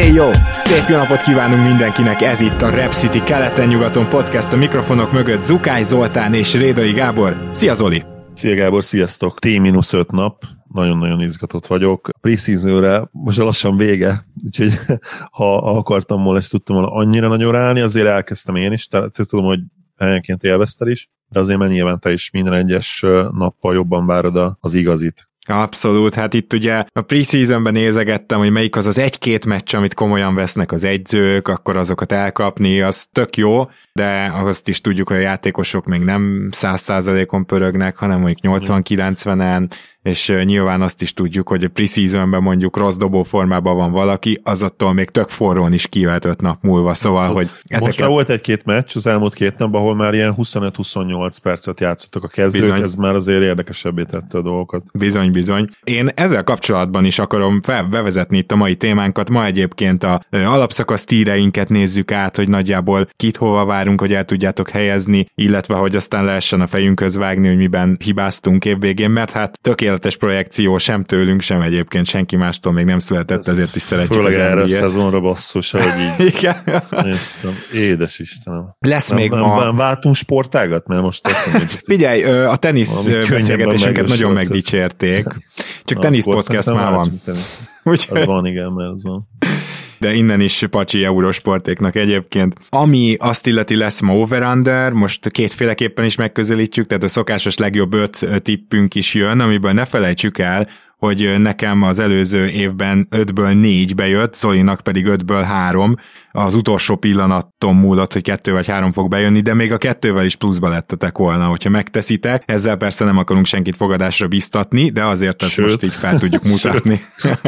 Éj jó! Szép jó napot kívánunk mindenkinek! Ez itt a Rep City keleten-nyugaton podcast a mikrofonok mögött Zukály Zoltán és Rédai Gábor. Szia Zoli! Szia Gábor, sziasztok! T-5 nap, nagyon-nagyon izgatott vagyok. Preseasonre most lassan vége, úgyhogy ha akartam volna, és tudtam volna annyira nagyon ráállni, azért elkezdtem én is, tehát tudom, hogy helyenként élvezted is, de azért már nyilván te is minden egyes nappal jobban várod az igazit. Abszolút, hát itt ugye a preseasonben nézegettem, hogy melyik az az egy-két meccs, amit komolyan vesznek az egyzők, akkor azokat elkapni, az tök jó, de azt is tudjuk, hogy a játékosok még nem száz százalékon pörögnek, hanem mondjuk 80-90-en, és nyilván azt is tudjuk, hogy a preseasonben mondjuk rossz dobó formában van valaki, az attól még tök forrón is kivált öt nap múlva, szóval, hogy ezeket... Most már volt egy-két meccs az elmúlt két napban, ahol már ilyen 25-28 percet játszottak a kezdők, bizony. ez már azért érdekesebbé tette a dolgokat. Bizony, bizony. Én ezzel kapcsolatban is akarom fel, bevezetni itt a mai témánkat. Ma egyébként a alapszakasz tíreinket nézzük át, hogy nagyjából kit hova várunk, hogy el tudjátok helyezni, illetve hogy aztán lehessen a fejünkhöz vágni, hogy miben hibáztunk évvégén, mert hát tökéletes tökéletes projekció sem tőlünk, sem egyébként senki mástól még nem született, ezért is szeretjük Főleg az erre a szezonra basszus, hogy így. Igen. Édes Istenem. Lesz nem, még nem. Nem váltunk sportágat, mert most hogy Figyelj, a tenisz beszélgetésünket nagyon megdicsérték. Csak tenisz podcast már van. Úgyhogy- Az van, igen, mert az van. De innen is pacsi eurosportéknak egyébként. Ami azt illeti lesz ma over-under, most kétféleképpen is megközelítjük, tehát a szokásos legjobb öt tippünk is jön, amiből ne felejtsük el, hogy nekem az előző évben 5-ből 4 bejött, Zolinak pedig 5-ből 3. Az utolsó pillanaton múlott, hogy kettő vagy három fog bejönni, de még a kettővel is pluszba lettetek volna, hogyha megteszitek. Ezzel persze nem akarunk senkit fogadásra biztatni, de azért ezt Sőt. most így fel tudjuk mutatni.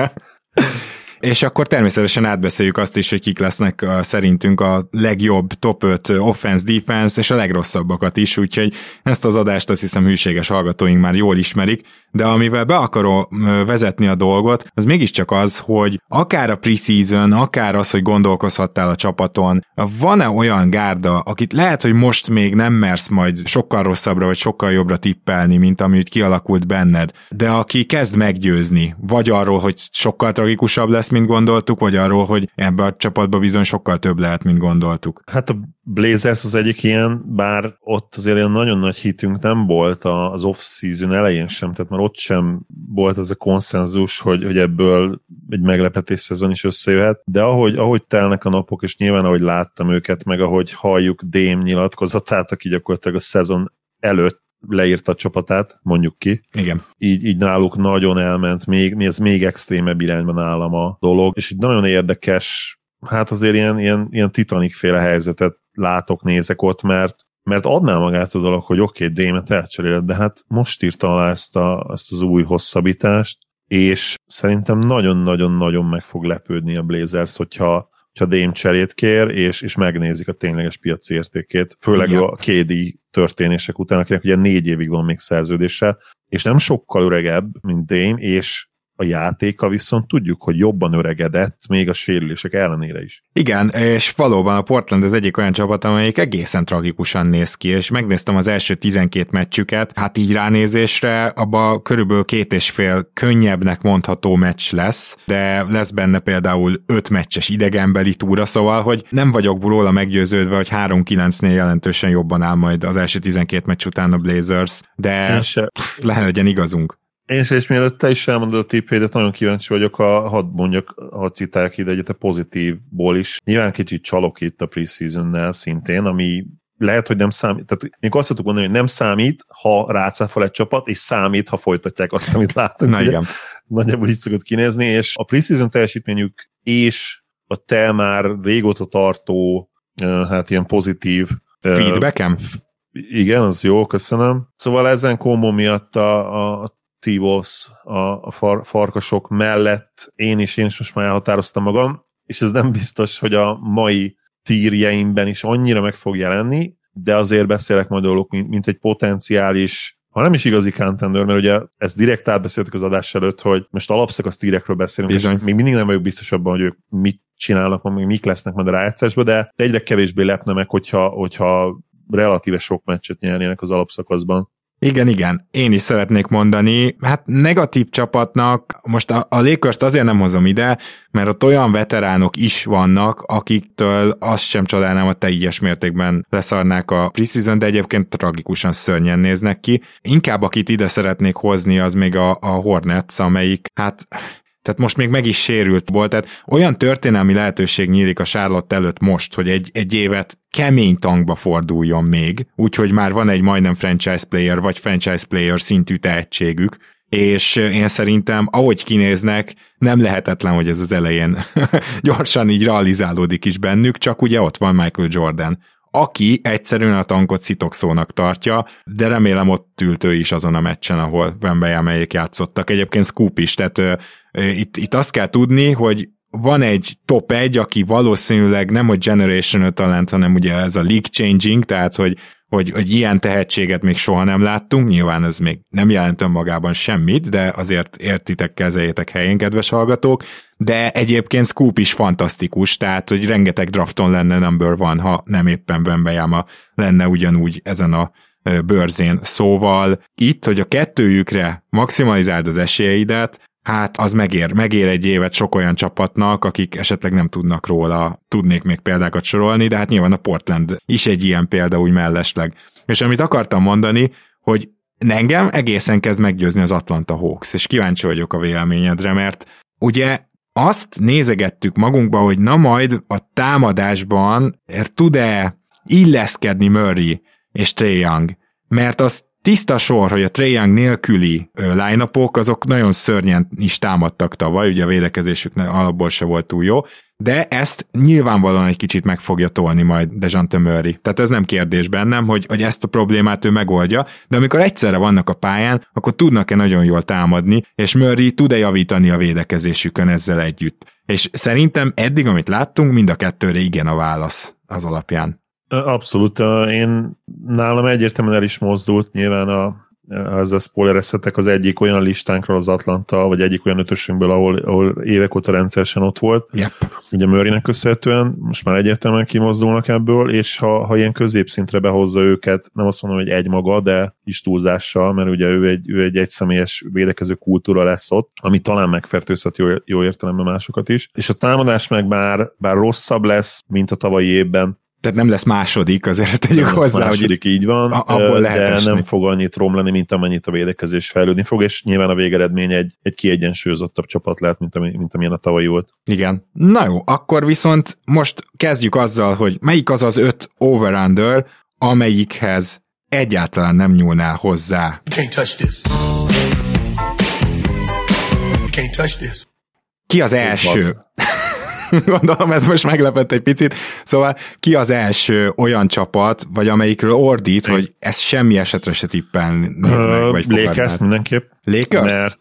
És akkor természetesen átbeszéljük azt is, hogy kik lesznek szerintünk a legjobb top 5 offense, defense és a legrosszabbakat is, úgyhogy ezt az adást azt hiszem hűséges hallgatóink már jól ismerik, de amivel be akarom vezetni a dolgot, az mégiscsak az, hogy akár a preseason, akár az, hogy gondolkozhattál a csapaton, van-e olyan gárda, akit lehet, hogy most még nem mersz majd sokkal rosszabbra vagy sokkal jobbra tippelni, mint ami kialakult benned, de aki kezd meggyőzni, vagy arról, hogy sokkal tragikusabb lesz, mint gondoltuk, vagy arról, hogy ebbe a csapatba bizony sokkal több lehet, mint gondoltuk. Hát a Blazers az egyik ilyen, bár ott azért olyan nagyon nagy hitünk nem volt az off-season elején sem, tehát már ott sem volt az a konszenzus, hogy, hogy ebből egy meglepetés szezon is összejöhet, de ahogy, ahogy telnek a napok, és nyilván ahogy láttam őket, meg ahogy halljuk Dém nyilatkozatát, aki gyakorlatilag a szezon előtt leírta a csapatát, mondjuk ki, Igen. így, így náluk nagyon elment, még, ez még extrémebb irányban állam a dolog, és így nagyon érdekes, hát azért ilyen, ilyen, ilyen Titanic féle helyzetet látok, nézek ott, mert mert adná magát a dolog, hogy oké, okay, Démet elcseréled, de hát most írta alá ezt, a, ezt az új hosszabbítást, és szerintem nagyon-nagyon-nagyon meg fog lepődni a Blazers, hogyha hogyha Dame cserét kér, és, és megnézik a tényleges piaci értékét, főleg Igen. a KD történések után, akinek ugye négy évig van még szerződése, és nem sokkal öregebb, mint Dame, és a játéka viszont tudjuk, hogy jobban öregedett, még a sérülések ellenére is. Igen, és valóban a Portland az egyik olyan csapat, amelyik egészen tragikusan néz ki, és megnéztem az első 12 meccsüket, hát így ránézésre abba körülbelül két és fél könnyebbnek mondható meccs lesz, de lesz benne például öt meccses idegenbeli túra, szóval, hogy nem vagyok róla meggyőződve, hogy 3-9-nél jelentősen jobban áll majd az első 12 meccs után a Blazers, de Én se, pff, le legyen igazunk. Én és mielőtt te is elmondod a tippédet, nagyon kíváncsi vagyok, ha, hadd mondjak, ha citálják ide egyet a pozitívból is. Nyilván kicsit csalok itt a preseason szintén, ami lehet, hogy nem számít. Tehát én azt tudok mondani, hogy nem számít, ha rácáfol egy csapat, és számít, ha folytatják azt, amit látunk. Na igen. Nagyjából így szokott kinézni, és a preseason teljesítményük és a te már régóta tartó, hát ilyen pozitív Feedbackem? Igen, az jó, köszönöm. Szóval ezen kombó miatt a, a T-Wolves, a, a far, farkasok mellett én is, én is most már elhatároztam magam, és ez nem biztos, hogy a mai tírjeimben is annyira meg fog jelenni, de azért beszélek majd róluk, mint, mint egy potenciális ha nem is igazi contender, mert ugye ezt direkt átbeszéltük az adás előtt, hogy most alapszak a tírekről beszélünk, Bizony. és még mindig nem vagyok biztos abban, hogy ők mit csinálnak, még mik lesznek majd a rájátszásban, de egyre kevésbé lepne meg, hogyha, hogyha relatíve sok meccset nyernének az alapszakaszban. Igen, igen. Én is szeretnék mondani, hát negatív csapatnak, most a, a lakers azért nem hozom ide, mert ott olyan veteránok is vannak, akiktől azt sem csodálnám, hogy teljes mértékben leszarnák a preseason, de egyébként tragikusan szörnyen néznek ki. Inkább akit ide szeretnék hozni, az még a, a Hornets, amelyik hát tehát most még meg is sérült volt, tehát olyan történelmi lehetőség nyílik a Charlotte előtt most, hogy egy, egy évet kemény tankba forduljon még, úgyhogy már van egy majdnem franchise player, vagy franchise player szintű tehetségük, és én szerintem, ahogy kinéznek, nem lehetetlen, hogy ez az elején gyorsan így realizálódik is bennük, csak ugye ott van Michael Jordan, aki egyszerűen a tankot szitokszónak tartja, de remélem ott ült ő is azon a meccsen, ahol Wembeyamék játszottak. Egyébként Scoop is, tehát ö, ö, itt, itt azt kell tudni, hogy van egy top 1, aki valószínűleg nem a generational talent, hanem ugye ez a league changing, tehát hogy hogy, hogy ilyen tehetséget még soha nem láttunk, nyilván ez még nem jelent önmagában semmit, de azért értitek, kezeljétek helyén, kedves hallgatók, de egyébként Scoop is fantasztikus, tehát hogy rengeteg drafton lenne number van, ha nem éppen Bembejáma lenne ugyanúgy ezen a bőrzén. Szóval itt, hogy a kettőjükre maximalizáld az esélyeidet, hát az megér, megér egy évet sok olyan csapatnak, akik esetleg nem tudnak róla, tudnék még példákat sorolni, de hát nyilván a Portland is egy ilyen példa úgy mellesleg. És amit akartam mondani, hogy engem egészen kezd meggyőzni az Atlanta Hawks, és kíváncsi vagyok a véleményedre, mert ugye azt nézegettük magunkba, hogy na majd a támadásban tud-e illeszkedni Murray és Trae Young, mert azt tiszta sor, hogy a Trae Young nélküli line azok nagyon szörnyen is támadtak tavaly, ugye a védekezésük alapból se volt túl jó, de ezt nyilvánvalóan egy kicsit meg fogja tolni majd Dejante Murray. Tehát ez nem kérdés bennem, hogy, hogy ezt a problémát ő megoldja, de amikor egyszerre vannak a pályán, akkor tudnak-e nagyon jól támadni, és Murray tud-e javítani a védekezésükön ezzel együtt. És szerintem eddig, amit láttunk, mind a kettőre igen a válasz az alapján. Abszolút. Én nálam egyértelműen el is mozdult nyilván a, a spoilerezhetek az egyik olyan listánkról az Atlanta, vagy egyik olyan ötösünkből, ahol, ahol évek óta rendszeresen ott volt. Yep. Ugye Murraynek köszönhetően most már egyértelműen kimozdulnak ebből, és ha, ha ilyen középszintre behozza őket, nem azt mondom, hogy egy maga, de is túlzással, mert ugye ő egy, ő egy egyszemélyes védekező kultúra lesz ott, ami talán megfertőzhet jó, jó értelemben másokat is. És a támadás meg bár, bár rosszabb lesz, mint a tavalyi évben, tehát nem lesz második, azért tegyük nem hozzá, második, hogy így van, a, abból lehet de esni. nem fog annyit romlani, mint amennyit a védekezés fejlődni fog, és nyilván a végeredmény egy, egy kiegyensúlyozottabb csapat lehet, mint, ami, mint amilyen a tavalyi volt. Igen. Na jó, akkor viszont most kezdjük azzal, hogy melyik az az öt over-under, amelyikhez egyáltalán nem nyúlnál hozzá. Can't touch this. Can't touch this. Ki az első? Gondolom ez most meglepett egy picit. Szóval ki az első olyan csapat, vagy amelyikről ordít, Én. hogy ez semmi esetre se tippelni meg, vagy Lakers mindenképp. Lakers? Mert,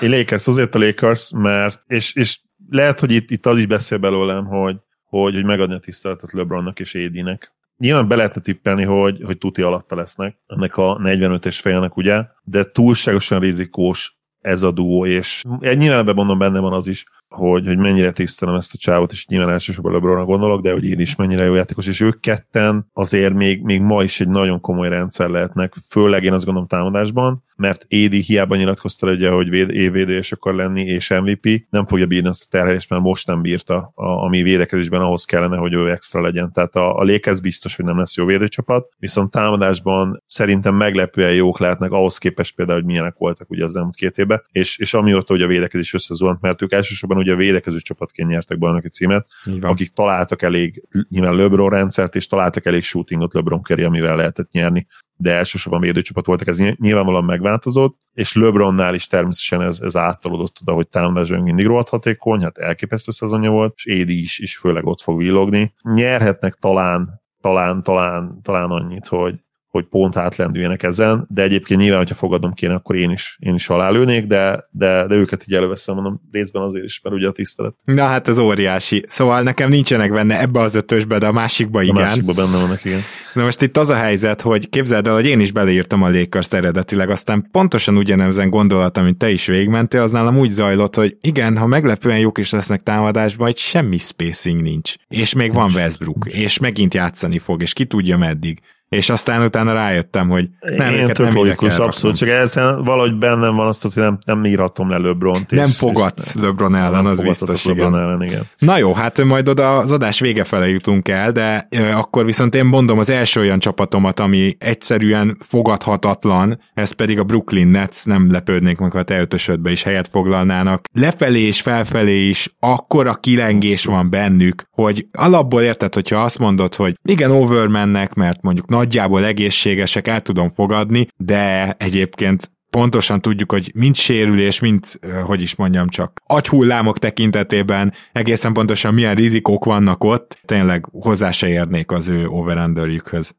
Lakers, azért a Lakers, mert, és, és lehet, hogy itt, itt az is beszél belőlem, hogy, hogy, hogy megadni a tiszteletet LeBronnak és Édinek. Nyilván be lehetne tippelni, hogy, hogy tuti alatta lesznek ennek a 45-es félnek, ugye, de túlságosan rizikós ez a duó, és nyilván ebben mondom, benne van az is, hogy, hogy mennyire tisztelem ezt a csávot, és nyilván elsősorban LeBronra gondolok, de hogy én is mennyire jó játékos, és ők ketten azért még, még ma is egy nagyon komoly rendszer lehetnek, főleg én azt gondolom támadásban, mert Édi hiába nyilatkozta ugye, hogy évvédős akar lenni, és MVP, nem fogja bírni azt a terhelést, mert most nem bírta, a, ami védekezésben ahhoz kellene, hogy ő extra legyen. Tehát a, a Lakers biztos, hogy nem lesz jó védőcsapat, viszont támadásban szerintem meglepően jók lehetnek ahhoz képest például, hogy milyenek voltak ugye az elmúlt két évben, és, és amióta ugye a védekezés összezuhant, mert ők elsősorban ugye a védekező csapatként nyertek bajnoki címet, akik találtak elég nyilván LeBron rendszert, és találtak elég shootingot LeBron Kerry, amivel lehetett nyerni de elsősorban védőcsapat voltak, ez nyilvánvalóan megváltozott, és LeBronnál is természetesen ez, ez áttalódott oda, hogy támadásban mindig rohadt hatékony, hát elképesztő szezonja volt, és Édi is, is főleg ott fog villogni. Nyerhetnek talán, talán, talán, talán annyit, hogy, hogy pont átlendüljenek ezen, de egyébként nyilván, hogyha fogadom kéne, akkor én is, én is alálőnék, de, de, de őket így előveszem, mondom, részben azért is, mert ugye a tisztelet. Na hát ez óriási. Szóval nekem nincsenek benne ebbe az ötösbe, de a másikba igen. A másikba benne vannak, igen. Na most itt az a helyzet, hogy képzeld el, hogy én is beleírtam a lakers eredetileg, aztán pontosan ugyanezen gondolat, amit te is végmentél, az nálam úgy zajlott, hogy igen, ha meglepően jók is lesznek támadásban, hogy semmi spacing nincs. És még van Westbrook, és megint játszani fog, és ki tudja meddig és aztán utána rájöttem, hogy nem, Én őket nem logikus, abszolút, csak egyszerűen valahogy bennem van azt, hogy nem, nem írhatom le LeBron-t. Nem fogadsz LeBron ellen, nem az biztos, LeBron ellen, igen. Na jó, hát majd oda az adás vége fele jutunk el, de ö, akkor viszont én mondom az első olyan csapatomat, ami egyszerűen fogadhatatlan, ez pedig a Brooklyn Nets, nem lepődnék meg, ha te ötösödbe is helyet foglalnának. Lefelé és felfelé is akkora kilengés van bennük, hogy alapból érted, hogyha azt mondod, hogy igen, overmennek, mert mondjuk nagyjából egészségesek, el tudom fogadni, de egyébként pontosan tudjuk, hogy mind sérülés, mind, hogy is mondjam csak, agyhullámok tekintetében egészen pontosan milyen rizikók vannak ott, tényleg hozzá se érnék az ő overenderjükhöz.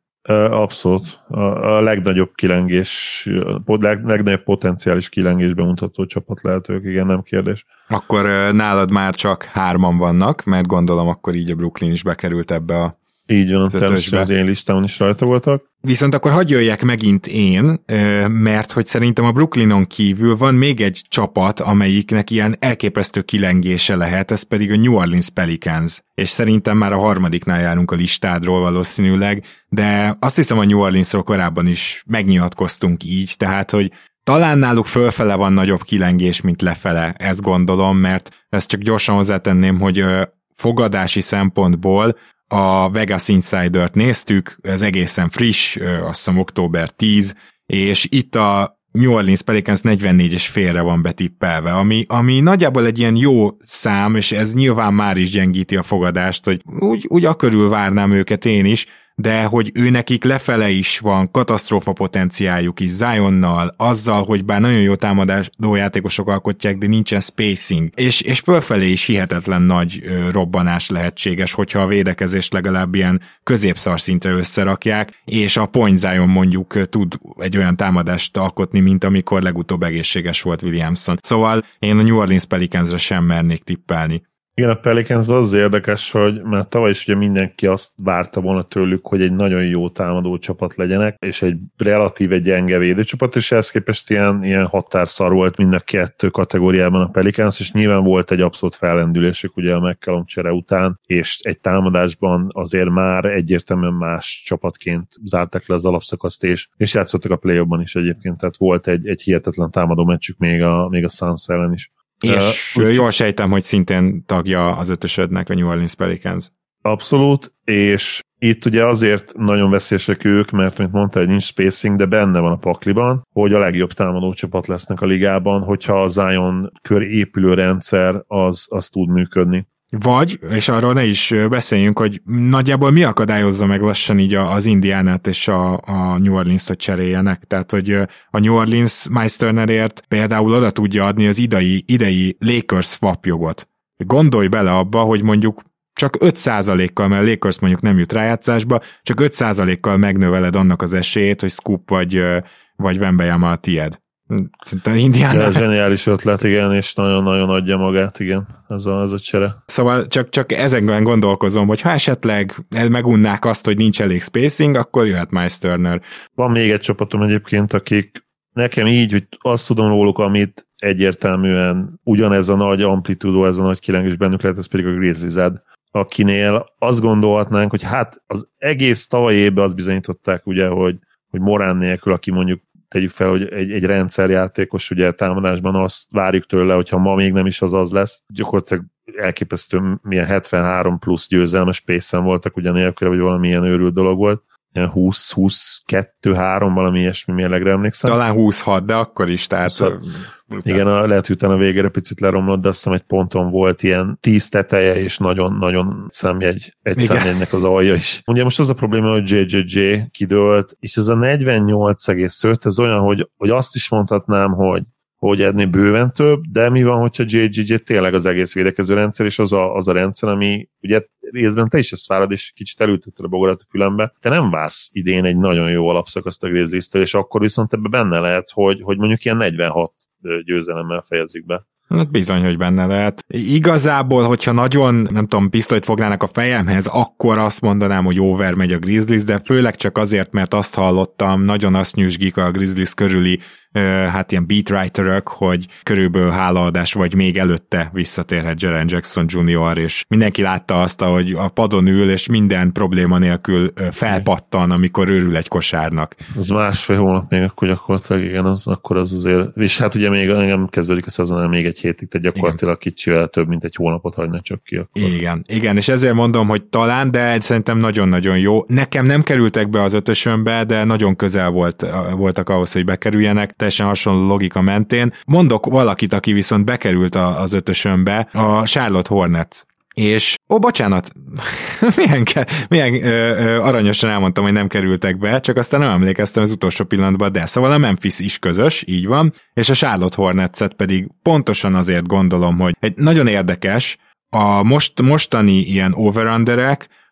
Abszolút. A legnagyobb kilengés, a legnagyobb potenciális kilengésbe mutató csapat lehet ők, igen, nem kérdés. Akkor nálad már csak hárman vannak, mert gondolom akkor így a Brooklyn is bekerült ebbe a így van, természetesen az én listámon is rajta voltak. Viszont akkor hagyj jöjjek megint én, mert hogy szerintem a Brooklynon kívül van még egy csapat, amelyiknek ilyen elképesztő kilengése lehet, ez pedig a New Orleans Pelicans. És szerintem már a harmadiknál járunk a listádról valószínűleg, de azt hiszem a New Orleansról korábban is megnyilatkoztunk így, tehát hogy talán náluk fölfele van nagyobb kilengés, mint lefele, ezt gondolom, mert ezt csak gyorsan hozzátenném, hogy fogadási szempontból a Vegas Insider-t néztük, ez egészen friss, azt hiszem október 10, és itt a New Orleans Pelicans 44 és félre van betippelve, ami, ami nagyjából egy ilyen jó szám, és ez nyilván már is gyengíti a fogadást, hogy úgy, úgy akörül várnám őket én is, de hogy ő nekik lefele is van katasztrófa potenciáljuk is Zionnal, azzal, hogy bár nagyon jó támadó játékosok alkotják, de nincsen spacing, és, és fölfelé is hihetetlen nagy robbanás lehetséges, hogyha a védekezést legalább ilyen középszar szintre összerakják, és a point Zion mondjuk tud egy olyan támadást alkotni, mint amikor legutóbb egészséges volt Williamson. Szóval én a New Orleans Pelicansre sem mernék tippelni. Igen, a Pelicans az érdekes, hogy mert tavaly is ugye mindenki azt várta volna tőlük, hogy egy nagyon jó támadó csapat legyenek, és egy relatíve gyenge védőcsapat, és ehhez képest ilyen, ilyen határszar volt mind a kettő kategóriában a Pelicans, és nyilván volt egy abszolút fellendülésük ugye a McCallum csere után, és egy támadásban azért már egyértelműen más csapatként zárták le az alapszakaszt, és, és játszottak a play is egyébként, tehát volt egy, egy hihetetlen támadó meccsük még a, még a Suns ellen is. És uh, jól sejtem, hogy szintén tagja az ötösödnek a New Orleans Pelicans. Abszolút, és itt ugye azért nagyon veszélyesek ők, mert mint mondta, hogy nincs spacing, de benne van a pakliban, hogy a legjobb támadó csapat lesznek a ligában, hogyha a Zion kör épülő rendszer az, az tud működni. Vagy, és arról ne is beszéljünk, hogy nagyjából mi akadályozza meg lassan így az Indiánát és a, a New Orleans-t, hogy cseréljenek. Tehát, hogy a New Orleans Miles Turnerért például oda tudja adni az idei, idei Lakers swap jogot. Gondolj bele abba, hogy mondjuk csak 5%-kal, mert Lakers mondjuk nem jut rájátszásba, csak 5%-kal megnöveled annak az esélyét, hogy Scoop vagy, vagy Wembanyama a tied. Szerintem Indiana... Ja, zseniális ötlet, igen, és nagyon-nagyon adja magát, igen, ez a, ez a csere. Szóval csak, csak ezenben gondolkozom, hogy ha esetleg megunnák azt, hogy nincs elég spacing, akkor jöhet Miles Turner. Van még egy csapatom egyébként, akik nekem így, hogy azt tudom róluk, amit egyértelműen ugyanez a nagy amplitúdó, ez a nagy kilengés bennük lehet, ez pedig a Grizzlies akinél azt gondolhatnánk, hogy hát az egész tavalyi évben azt bizonyították, ugye, hogy, hogy Morán nélkül, aki mondjuk tegyük fel, hogy egy, egy rendszerjátékos, ugye támadásban azt várjuk tőle, hogyha ma még nem is az az lesz, gyakorlatilag elképesztő milyen 73 plusz győzelmes pészen voltak ugye nélkül, vagy valamilyen őrült dolog volt. 20, 22, 3, valami ilyesmi mérlegre emlékszem. Talán 26, de akkor is, tehát... Szóval, igen, a, lehet, hogy utána a végére picit leromlott, de azt hiszem egy ponton volt ilyen 10 teteje, és nagyon-nagyon számjegy, egy Igen. számjegynek az alja is. Ugye most az a probléma, hogy JJJ kidőlt, és ez a 48,5, ez olyan, hogy, hogy azt is mondhatnám, hogy hogy edni bőven több, de mi van, hogyha JJJ tényleg az egész védekező rendszer, és az a, az a rendszer, ami ugye részben te is ezt várod, és kicsit elültetted a bogarat a fülembe, te nem vársz idén egy nagyon jó alapszakaszt a grizzlies és akkor viszont ebbe benne lehet, hogy, hogy mondjuk ilyen 46 győzelemmel fejezik be. Hát bizony, hogy benne lehet. Igazából, hogyha nagyon, nem tudom, pisztolyt fognának a fejemhez, akkor azt mondanám, hogy over megy a Grizzlies, de főleg csak azért, mert azt hallottam, nagyon azt nyűsgik a Grizzlies körüli hát ilyen beatwriterök, hogy körülbelül hálaadás vagy még előtte visszatérhet Jaren Jackson Jr., és mindenki látta azt, hogy a padon ül, és minden probléma nélkül felpattan, amikor örül egy kosárnak. Az másfél hónap még akkor gyakorlatilag, igen, az, akkor az azért, és hát ugye még nem kezdődik a szezon, még egy hétig, tehát gyakorlatilag igen. kicsivel több, mint egy hónapot hagyna csak ki. Akkor. Igen, igen, és ezért mondom, hogy talán, de szerintem nagyon-nagyon jó. Nekem nem kerültek be az ötösönbe, de nagyon közel volt, voltak ahhoz, hogy bekerüljenek teljesen hasonló logika mentén. Mondok valakit, aki viszont bekerült az ötösönbe, a Charlotte Hornets. És, ó, bocsánat, milyen, ke, milyen ö, ö, aranyosan elmondtam, hogy nem kerültek be, csak aztán nem emlékeztem az utolsó pillanatban, de szóval a Memphis is közös, így van, és a Charlotte Hornets-et pedig pontosan azért gondolom, hogy egy nagyon érdekes, a most, mostani ilyen over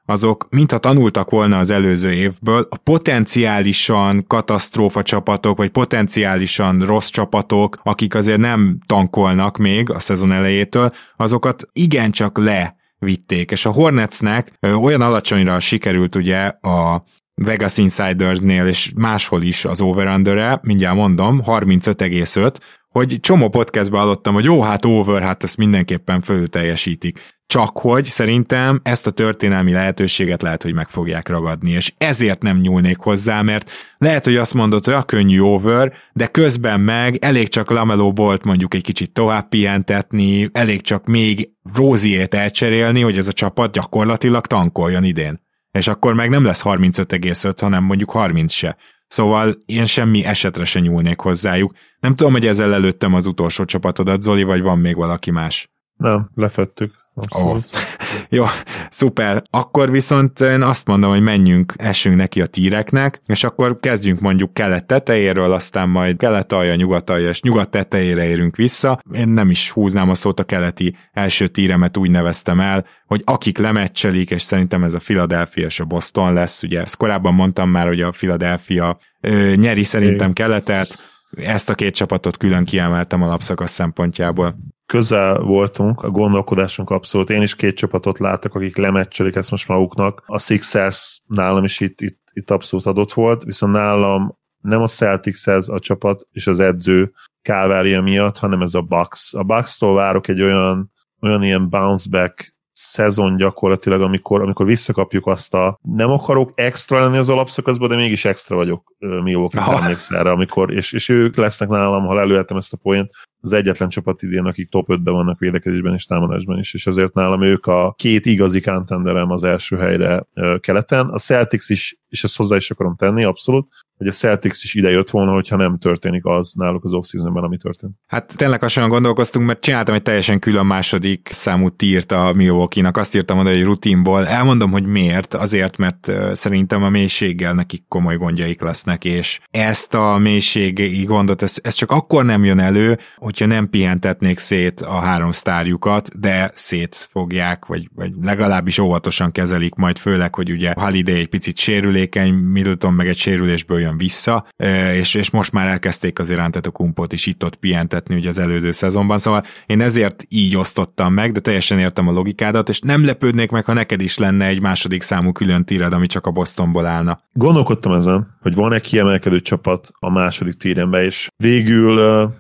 azok mintha tanultak volna az előző évből, a potenciálisan katasztrófa csapatok, vagy potenciálisan rossz csapatok, akik azért nem tankolnak még a szezon elejétől, azokat igencsak levitték, és a Hornetsnek olyan alacsonyra sikerült ugye a Vegas Insidersnél és máshol is az over mindjárt mondom, 35,5, hogy csomó podcastban hallottam, hogy jó, hát over, hát ezt mindenképpen fölül teljesítik. Csak hogy szerintem ezt a történelmi lehetőséget lehet, hogy meg fogják ragadni, és ezért nem nyúlnék hozzá, mert lehet, hogy azt mondod, hogy a könnyű over, de közben meg elég csak Lamelo Bolt mondjuk egy kicsit tovább pihentetni, elég csak még Róziét elcserélni, hogy ez a csapat gyakorlatilag tankoljon idén. És akkor meg nem lesz 35,5, hanem mondjuk 30 se. Szóval én semmi esetre se nyúlnék hozzájuk. Nem tudom, hogy ezzel előttem az utolsó csapatodat, Zoli, vagy van még valaki más? Nem, lefettük. Abszolút. Oh. Jó, szuper. Akkor viszont én azt mondom, hogy menjünk, essünk neki a tíreknek, és akkor kezdjünk mondjuk kelet tetejéről, aztán majd kelet alja, nyugat alja, és nyugat tetejére érünk vissza. Én nem is húznám a szót a keleti első tíremet úgy neveztem el, hogy akik lemecselik, és szerintem ez a Philadelphia és a Boston lesz, ugye ezt korábban mondtam már, hogy a Philadelphia ö, nyeri szerintem keletet, ezt a két csapatot külön kiemeltem a lapszakasz szempontjából közel voltunk, a gondolkodásunk abszolút. Én is két csapatot látok, akik lemecselik ezt most maguknak. A Sixers nálam is itt, itt, itt abszolút adott volt, viszont nálam nem a Celtics ez a csapat és az edző kávária miatt, hanem ez a Bucks. A Bucks-tól várok egy olyan, olyan ilyen bounce back szezon gyakorlatilag, amikor, amikor visszakapjuk azt a nem akarok extra lenni az alapszakaszban, de mégis extra vagyok Milwaukee emlékszel erre, amikor, és, és ők lesznek nálam, ha előhettem ezt a poént, az egyetlen csapat idén, akik top 5-ben vannak védekezésben és támadásban is, és ezért nálam ők a két igazi contenderem az első helyre keleten. A Celtics is, és ezt hozzá is akarom tenni, abszolút, hogy a Celtics is ide jött volna, hogyha nem történik az náluk az off ami történt. Hát tényleg hasonlóan gondolkoztunk, mert csináltam egy teljesen külön második számú tírt a Milwaukee-nak, azt írtam oda, hogy rutinból. Elmondom, hogy miért, azért, mert szerintem a mélységgel nekik komoly gondjaik lesznek, és ezt a mélységi gondot, ez, ez csak akkor nem jön elő, hogy hogyha nem pihentetnék szét a három sztárjukat, de szétfogják, vagy, vagy legalábbis óvatosan kezelik majd, főleg, hogy ugye Holiday egy picit sérülékeny, Middleton meg egy sérülésből jön vissza, és, és most már elkezdték az a kumpot is itt-ott pihentetni ugye az előző szezonban, szóval én ezért így osztottam meg, de teljesen értem a logikádat, és nem lepődnék meg, ha neked is lenne egy második számú külön tíred, ami csak a Bostonból állna. Gondolkodtam ezen, hogy van-e kiemelkedő csapat a második tírembe, és végül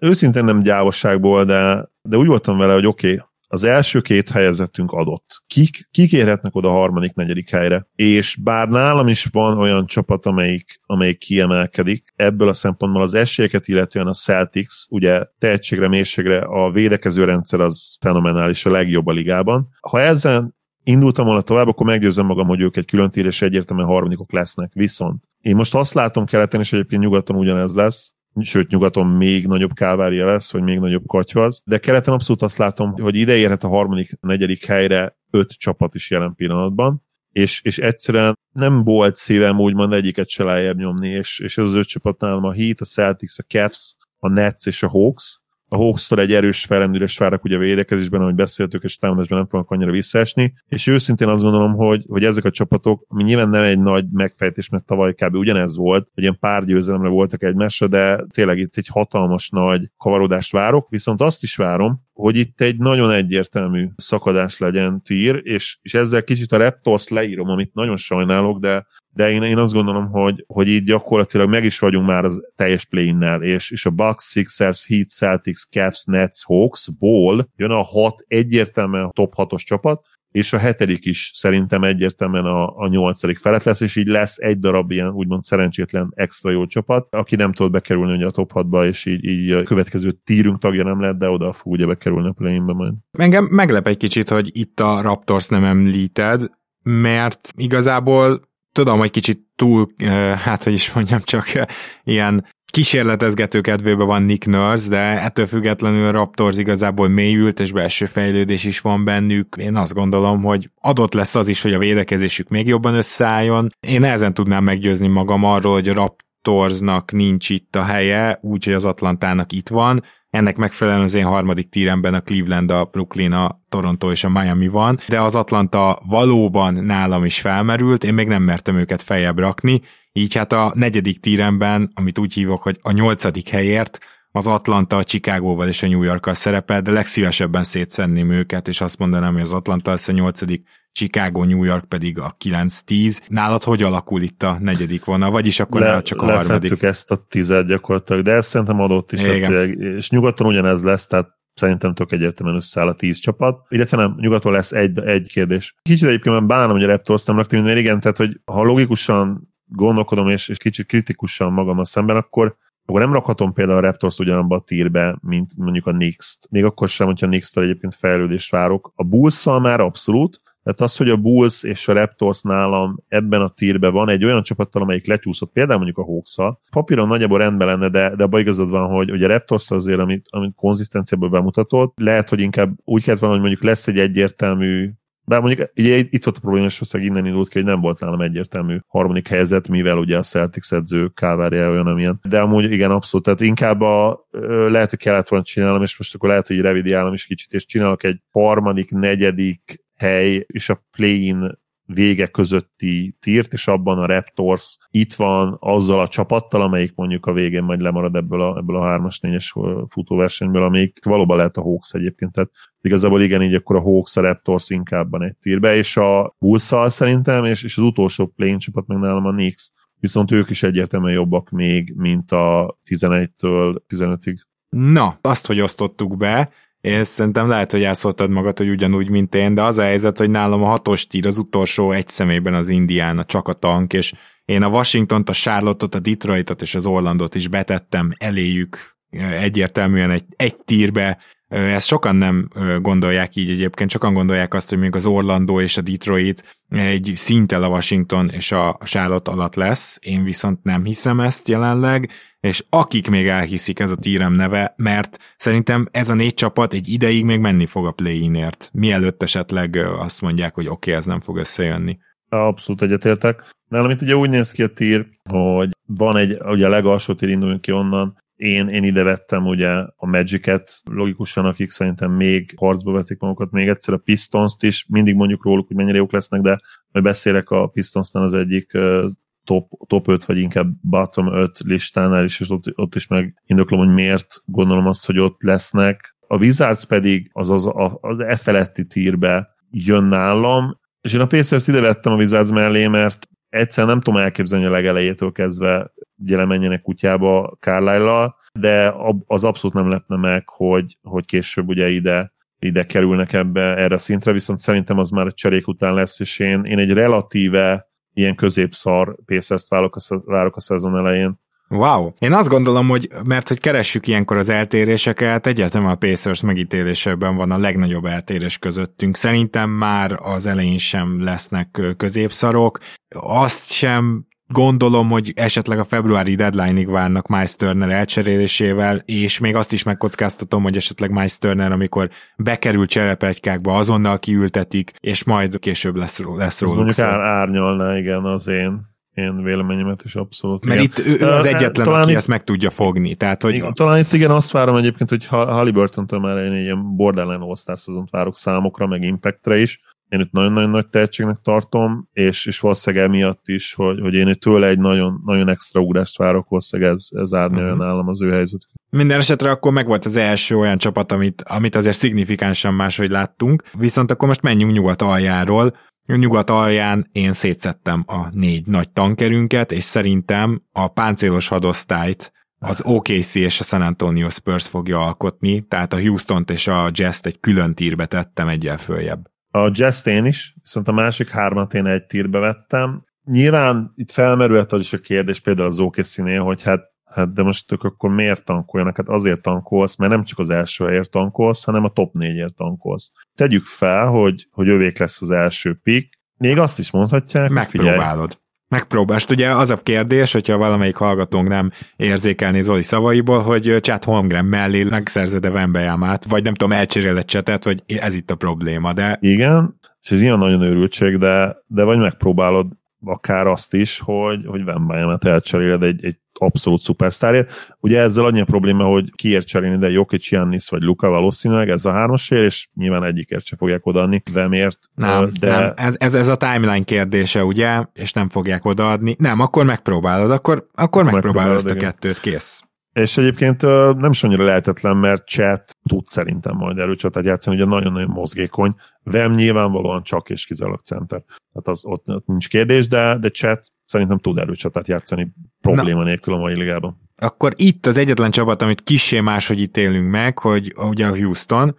őszintén nem gyávosságból, de, de úgy voltam vele, hogy oké, okay, az első két helyezettünk adott. Kik, kik érhetnek oda a harmadik, negyedik helyre? És bár nálam is van olyan csapat, amelyik, amelyik kiemelkedik, ebből a szempontból az esélyeket illetően a Celtics, ugye tehetségre, mélységre a védekező rendszer az fenomenális, a legjobb a ligában. Ha ezen indultam volna tovább, akkor meggyőzem magam, hogy ők egy külön tír és egyértelműen harmadikok lesznek. Viszont én most azt látom keleten, és egyébként nyugaton ugyanez lesz, sőt nyugaton még nagyobb kávária lesz, vagy még nagyobb katyvaz, de keleten abszolút azt látom, hogy ide érhet a harmadik, negyedik helyre öt csapat is jelen pillanatban, és, és egyszerűen nem volt szívem úgymond egyiket se lejjebb nyomni, és, és az öt csapatnál a Heat, a Celtics, a Cavs, a Nets és a Hawks, a hawks egy erős felrendülés várok ugye a védekezésben, ahogy beszéltük, és támadásban nem fognak annyira visszaesni, és őszintén azt gondolom, hogy, hogy ezek a csapatok, ami nyilván nem egy nagy megfejtés, mert tavaly kb. ugyanez volt, hogy ilyen pár győzelemre voltak egymásra, de tényleg itt egy hatalmas nagy kavarodást várok, viszont azt is várom, hogy itt egy nagyon egyértelmű szakadás legyen tír, és, és ezzel kicsit a Raptors leírom, amit nagyon sajnálok, de, de én, én azt gondolom, hogy, hogy így gyakorlatilag meg is vagyunk már az teljes play és, és a Bucks, Sixers, Heat, Celtics, Cavs, Nets, Hawks, ból jön a hat egyértelműen top hatos csapat, és a hetedik is szerintem egyértelműen a, a nyolcadik felett lesz, és így lesz egy darab ilyen úgymond szerencsétlen extra jó csapat, aki nem tud bekerülni ugye a top 6-ba, és így, így a következő tírünk tagja nem lett, de oda fog ugye bekerülni a play majd. Engem meglep egy kicsit, hogy itt a Raptors nem említed, mert igazából tudom, hogy kicsit túl, eh, hát hogy is mondjam, csak eh, ilyen kísérletezgető kedvében van Nick Nurse, de ettől függetlenül a Raptors igazából mélyült, és belső fejlődés is van bennük. Én azt gondolom, hogy adott lesz az is, hogy a védekezésük még jobban összeálljon. Én ezen tudnám meggyőzni magam arról, hogy a Raptorsnak nincs itt a helye, úgyhogy az Atlantának itt van, ennek megfelelően az én harmadik tíremben a Cleveland, a Brooklyn, a Toronto és a Miami van, de az Atlanta valóban nálam is felmerült, én még nem mertem őket feljebb rakni, így hát a negyedik tíremben, amit úgy hívok, hogy a nyolcadik helyért, az Atlanta, a Chicagóval és a New Yorkkal szerepel, de legszívesebben szétszenném őket, és azt mondanám, hogy az Atlanta lesz a nyolcadik, Chicago, New York pedig a 9-10. Nálad hogy alakul itt a negyedik vonal, vagyis akkor Le, csak a harmadik? ezt a tized gyakorlatilag, de ezt szerintem adott is, tehát, és nyugaton ugyanez lesz, tehát szerintem tök egyértelműen összeáll a tíz csapat, illetve nem, nyugaton lesz egy, egy kérdés. Kicsit egyébként bánom, hogy a Raptors nem raktam, igen, tehát hogy ha logikusan gondolkodom, és, és kicsit kritikusan magam a szemben, akkor akkor nem rakhatom például a Raptors ugyanabba a tírbe, mint mondjuk a Knicks-t. Még akkor sem, hogyha Knicks-től egyébként fejlődést várok. A bulls már abszolút, tehát az, hogy a Bulls és a Raptors nálam ebben a tírben van egy olyan csapattal, amelyik lecsúszott, például mondjuk a hawks papíron nagyjából rendben lenne, de, de abban igazad van, hogy, hogy a Raptors azért, amit, amit konzisztenciából bemutatott, lehet, hogy inkább úgy kellett volna, hogy mondjuk lesz egy egyértelmű bár mondjuk ugye itt volt a probléma, és valószínűleg innen indult ki, hogy nem volt nálam egyértelmű harmadik helyzet, mivel ugye a Celtics edző kávária olyan, amilyen. De amúgy igen, abszolút. Tehát inkább a, lehet, hogy kellett volna csinálnom, és most akkor lehet, hogy revidiálom is kicsit, és csinálok egy harmadik, negyedik hely és a play-in vége közötti tírt, és abban a Raptors itt van azzal a csapattal, amelyik mondjuk a végén majd lemarad ebből a, ebből a 3-as, 4-es futóversenyből, amelyik valóban lehet a Hawks egyébként. Tehát igazából igen, így akkor a Hawks, a Raptors inkább van egy tírbe, és a bulls szerintem, és, és az utolsó play csapat meg nálam a Knicks, viszont ők is egyértelműen jobbak még, mint a 11-től 15-ig. Na, azt, hogy osztottuk be, én szerintem lehet, hogy elszóltad magad, hogy ugyanúgy, mint én, de az a helyzet, hogy nálam a hatos tír az utolsó egy személyben az Indiana, csak a tank, és én a Washington-t, a Charlotte-ot, a Detroitot és az Orlandot is betettem eléjük egyértelműen egy, egy tírbe, ezt sokan nem gondolják így egyébként, sokan gondolják azt, hogy még az Orlando és a Detroit egy szinttel a Washington és a Charlotte alatt lesz, én viszont nem hiszem ezt jelenleg, és akik még elhiszik ez a tírem neve, mert szerintem ez a négy csapat egy ideig még menni fog a play-inért, mielőtt esetleg azt mondják, hogy oké, okay, ez nem fog összejönni. Abszolút egyetértek. Nálam itt ugye úgy néz ki a tír, hogy van egy, ugye a legalsó tír induljunk ki onnan, én, én ide vettem ugye a Magic-et, logikusan, akik szerintem még harcba vetik magukat még egyszer, a Pistons-t is, mindig mondjuk róluk, hogy mennyire jók lesznek, de majd beszélek a Pistonsnál az egyik top, top 5, vagy inkább bottom 5 listánál is, és ott, ott is megindoklom, hogy miért gondolom azt, hogy ott lesznek. A Wizards pedig az az, az e feletti tírbe jön nálam, és én a Pacers ide vettem a Wizards mellé, mert egyszer nem tudom elképzelni a legelejétől kezdve ugye lemenjenek kutyába carlyle de az abszolút nem lepne meg, hogy, hogy később ugye ide, ide kerülnek ebbe erre a szintre, viszont szerintem az már a cserék után lesz, és én, én egy relatíve ilyen középszar Pacers-t várok a, várok a szezon elején. Wow. Én azt gondolom, hogy mert hogy keressük ilyenkor az eltéréseket, egyáltalán a Pacers megítélésében van a legnagyobb eltérés közöttünk. Szerintem már az elején sem lesznek középszarok. Azt sem gondolom, hogy esetleg a februári deadline-ig várnak Miles Turner elcserélésével, és még azt is megkockáztatom, hogy esetleg Miles Turner, amikor bekerül csereplegykákba, azonnal kiültetik, és majd később lesz, lesz róluk. Mondjuk ár, árnyalná, igen, az én én véleményemet is abszolút. Mert igen. itt ő, ő az egyetlen, talán aki itt, ezt meg tudja fogni. Tehát, hogy igen, talán itt igen, azt várom egyébként, hogy Halliburton-től már én egy ilyen borderline all várok számokra, meg impactre is, én itt nagyon-nagyon nagy tehetségnek tartom, és, és valószínűleg emiatt is, hogy, hogy én itt tőle egy nagyon, nagyon extra ugrást várok, valószínűleg ez, ez árnyalja uh-huh. nálam az ő helyzetük. Minden esetre akkor meg volt az első olyan csapat, amit, amit azért szignifikánsan máshogy láttunk, viszont akkor most menjünk nyugat aljáról. Nyugat alján én szétszettem a négy nagy tankerünket, és szerintem a páncélos hadosztályt az OKC és a San Antonio Spurs fogja alkotni, tehát a Houston-t és a Jazz-t egy külön tírbe tettem egyel följebb. A jazz én is, viszont a másik hármat én egy tírbe vettem. Nyilván itt felmerült az is a kérdés például az okc hogy hát, hát de most ők akkor miért tankoljanak? Hát azért tankolsz, mert nem csak az első helyért tankolsz, hanem a top négyért tankolsz. Tegyük fel, hogy, hogy övék lesz az első pick, még azt is mondhatják, Megpróbálod. Figyelj, Megpróbást. Ugye az a kérdés, hogyha valamelyik hallgatónk nem érzékelni Zoli szavaiból, hogy Chad Holmgren mellé megszerzed-e Vembejámát, vagy nem tudom, elcseréled csetet, hogy ez itt a probléma, de... Igen, és ez ilyen nagyon őrültség, de, de vagy megpróbálod akár azt is, hogy, hogy Vembejámát elcseréled egy, egy abszolút szupersztárért. Ugye ezzel annyi a probléma, hogy kiért cserélni, de Jokic, Giannis vagy Luka valószínűleg ez a hármasért, és nyilván egyikért se fogják odaadni, miért? Nem, de... nem. Ez, ez, ez, a timeline kérdése, ugye, és nem fogják odaadni. Nem, akkor megpróbálod, akkor, akkor megpróbálod ezt a kettőt, kész. És egyébként nem is annyira lehetetlen, mert chat tud szerintem majd erőcsatát játszani, ugye nagyon-nagyon mozgékony. Vem nyilvánvalóan csak és kizárólag center. Tehát az ott, ott nincs kérdés, de, de chat szerintem tud erőcsatát játszani probléma Na. nélkül a mai ligában. Akkor itt az egyetlen csapat, amit kisé máshogy ítélünk meg, hogy ugye a Houston,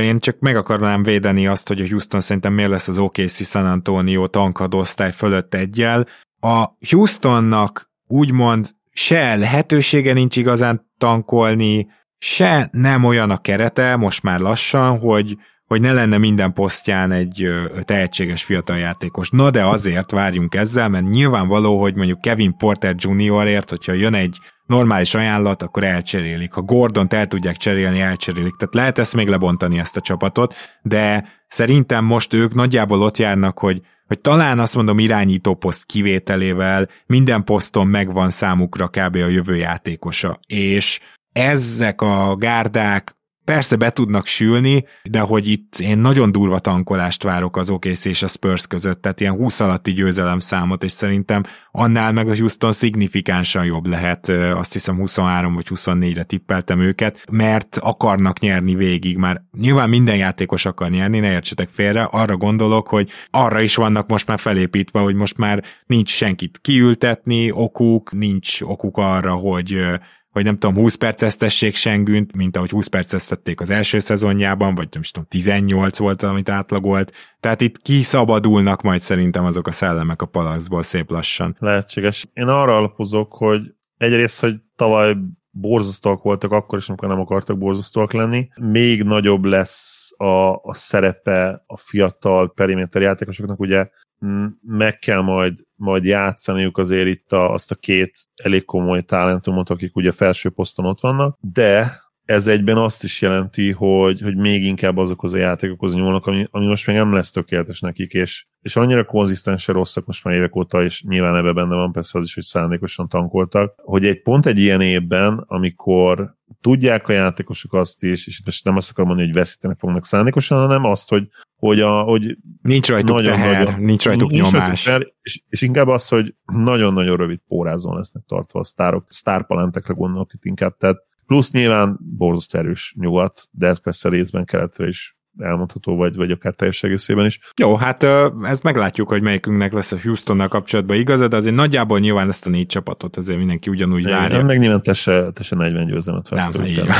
én csak meg akarnám védeni azt, hogy a Houston szerintem miért lesz az OKC San Antonio tankadosztály fölött egyel. A Houstonnak úgymond se lehetősége nincs igazán tankolni, se nem olyan a kerete, most már lassan, hogy, hogy ne lenne minden posztján egy tehetséges fiatal játékos. Na de azért várjunk ezzel, mert nyilvánvaló, hogy mondjuk Kevin Porter Juniorért, hogyha jön egy normális ajánlat, akkor elcserélik. Ha Gordon el tudják cserélni, elcserélik. Tehát lehet ezt még lebontani ezt a csapatot, de szerintem most ők nagyjából ott járnak, hogy hogy talán azt mondom irányító poszt kivételével minden poszton megvan számukra kb. a jövő játékosa. És ezek a gárdák persze be tudnak sülni, de hogy itt én nagyon durva tankolást várok az OKC és a Spurs között, tehát ilyen 20 alatti győzelem számot, és szerintem annál meg a Houston szignifikánsan jobb lehet, azt hiszem 23 vagy 24-re tippeltem őket, mert akarnak nyerni végig, már. Nyilván minden játékos akar nyerni, ne értsetek félre, arra gondolok, hogy arra is vannak most már felépítve, hogy most már nincs senkit kiültetni, okuk, nincs okuk arra, hogy hogy nem tudom, 20 perc tessék Sengünt, mint ahogy 20 perc tették az első szezonjában, vagy nem tudom, 18 volt, amit átlagolt. Tehát itt kiszabadulnak majd szerintem azok a szellemek a palaszból szép lassan. Lehetséges. Én arra alapozok, hogy egyrészt, hogy tavaly borzasztóak voltak akkor is, amikor nem akartak borzasztóak lenni. Még nagyobb lesz a, a szerepe a fiatal periméter játékosoknak, ugye meg kell majd, majd játszaniuk azért itt a, azt a két elég komoly talentumot, akik ugye felső poszton ott vannak, de ez egyben azt is jelenti, hogy, hogy még inkább azokhoz a játékokhoz nyúlnak, ami, ami most még nem lesz tökéletes nekik, és, és annyira konzisztensen rosszak most már évek óta, és nyilván ebben benne van persze az is, hogy szándékosan tankoltak, hogy egy pont egy ilyen évben, amikor tudják a játékosok azt is, és most nem azt akarom mondani, hogy veszíteni fognak szándékosan, hanem azt, hogy, hogy, a, hogy nincs rajtuk nagyon, teher, nagyon, nincs rajtuk nincs nyomás. Rajtuk teher, és, és, inkább az, hogy nagyon-nagyon rövid pórázon lesznek tartva a sztárok, sztárpalentekre gondolok itt inkább, tehát plusz nyilván borzasztó erős nyugat, de ez persze részben keletre is elmondható, vagy, vagy akár teljes egészében is. Jó, hát ezt meglátjuk, hogy melyikünknek lesz a Houstonnal kapcsolatban igaza, de azért nagyjából nyilván ezt a négy csapatot azért mindenki ugyanúgy várja. Nem, meg nyilván te se, te se 40 győzelmet Nem, így van.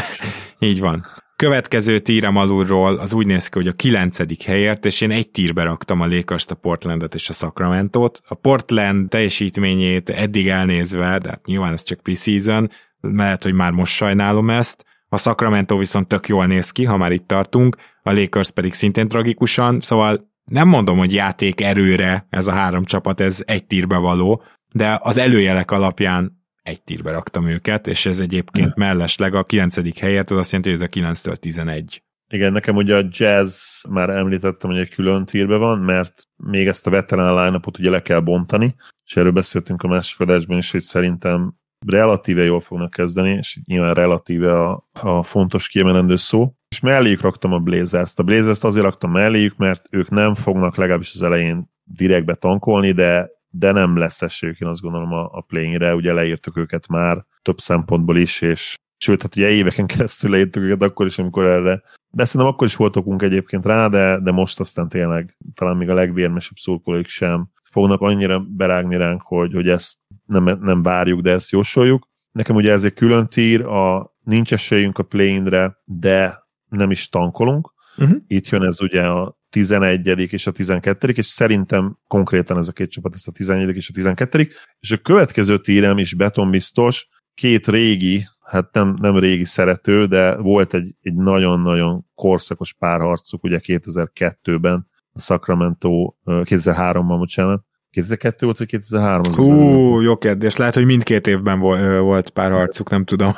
így van. Következő tírem alulról az úgy néz ki, hogy a kilencedik helyért, és én egy tírbe raktam a Lakers-t, a Portlandet és a Sacramento-t. A Portland teljesítményét eddig elnézve, de hát nyilván ez csak preseason, lehet, hogy már most sajnálom ezt, a Sacramento viszont tök jól néz ki, ha már itt tartunk, a Lakers pedig szintén tragikusan, szóval nem mondom, hogy játék erőre ez a három csapat, ez egy tírbe való, de az előjelek alapján egy tírbe raktam őket, és ez egyébként mellesleg a kilencedik helyet, az azt jelenti, hogy ez a 9-től 11. Igen, nekem ugye a jazz, már említettem, hogy egy külön tírbe van, mert még ezt a veterán line ugye le kell bontani, és erről beszéltünk a másik adásban is, hogy szerintem relatíve jól fognak kezdeni, és nyilván relatíve a, a fontos kiemelendő szó. És melléjük raktam a Blazers-t. A Blazers-t azért raktam melléjük, mert ők nem fognak legalábbis az elején direktbe tankolni, de, de nem lesz esélyük, én azt gondolom a, a playingre. Ugye leírtuk őket már több szempontból is, és sőt, hát ugye éveken keresztül leírtuk őket akkor is, amikor erre. De szerintem akkor is volt okunk egyébként rá, de, de most aztán tényleg talán még a legvérmesebb szurkolóik sem fognak annyira berágni ránk, hogy, hogy ezt nem, nem várjuk, de ezt jósoljuk. Nekem ugye ez egy külön tír, a, nincs esélyünk a play de nem is tankolunk. Uh-huh. Itt jön ez ugye a 11. és a 12. és szerintem konkrétan ez a két csapat, ez a 11. és a 12. és a következő tírem is betonbiztos, két régi, hát nem, nem régi szerető, de volt egy, egy nagyon-nagyon korszakos párharcuk ugye 2002-ben, a Sacramento, 2003-ban, bocsánat, 2002 volt, vagy 2003? Hú, jó kérdés. Lehet, hogy mindkét évben volt pár harcuk, nem tudom.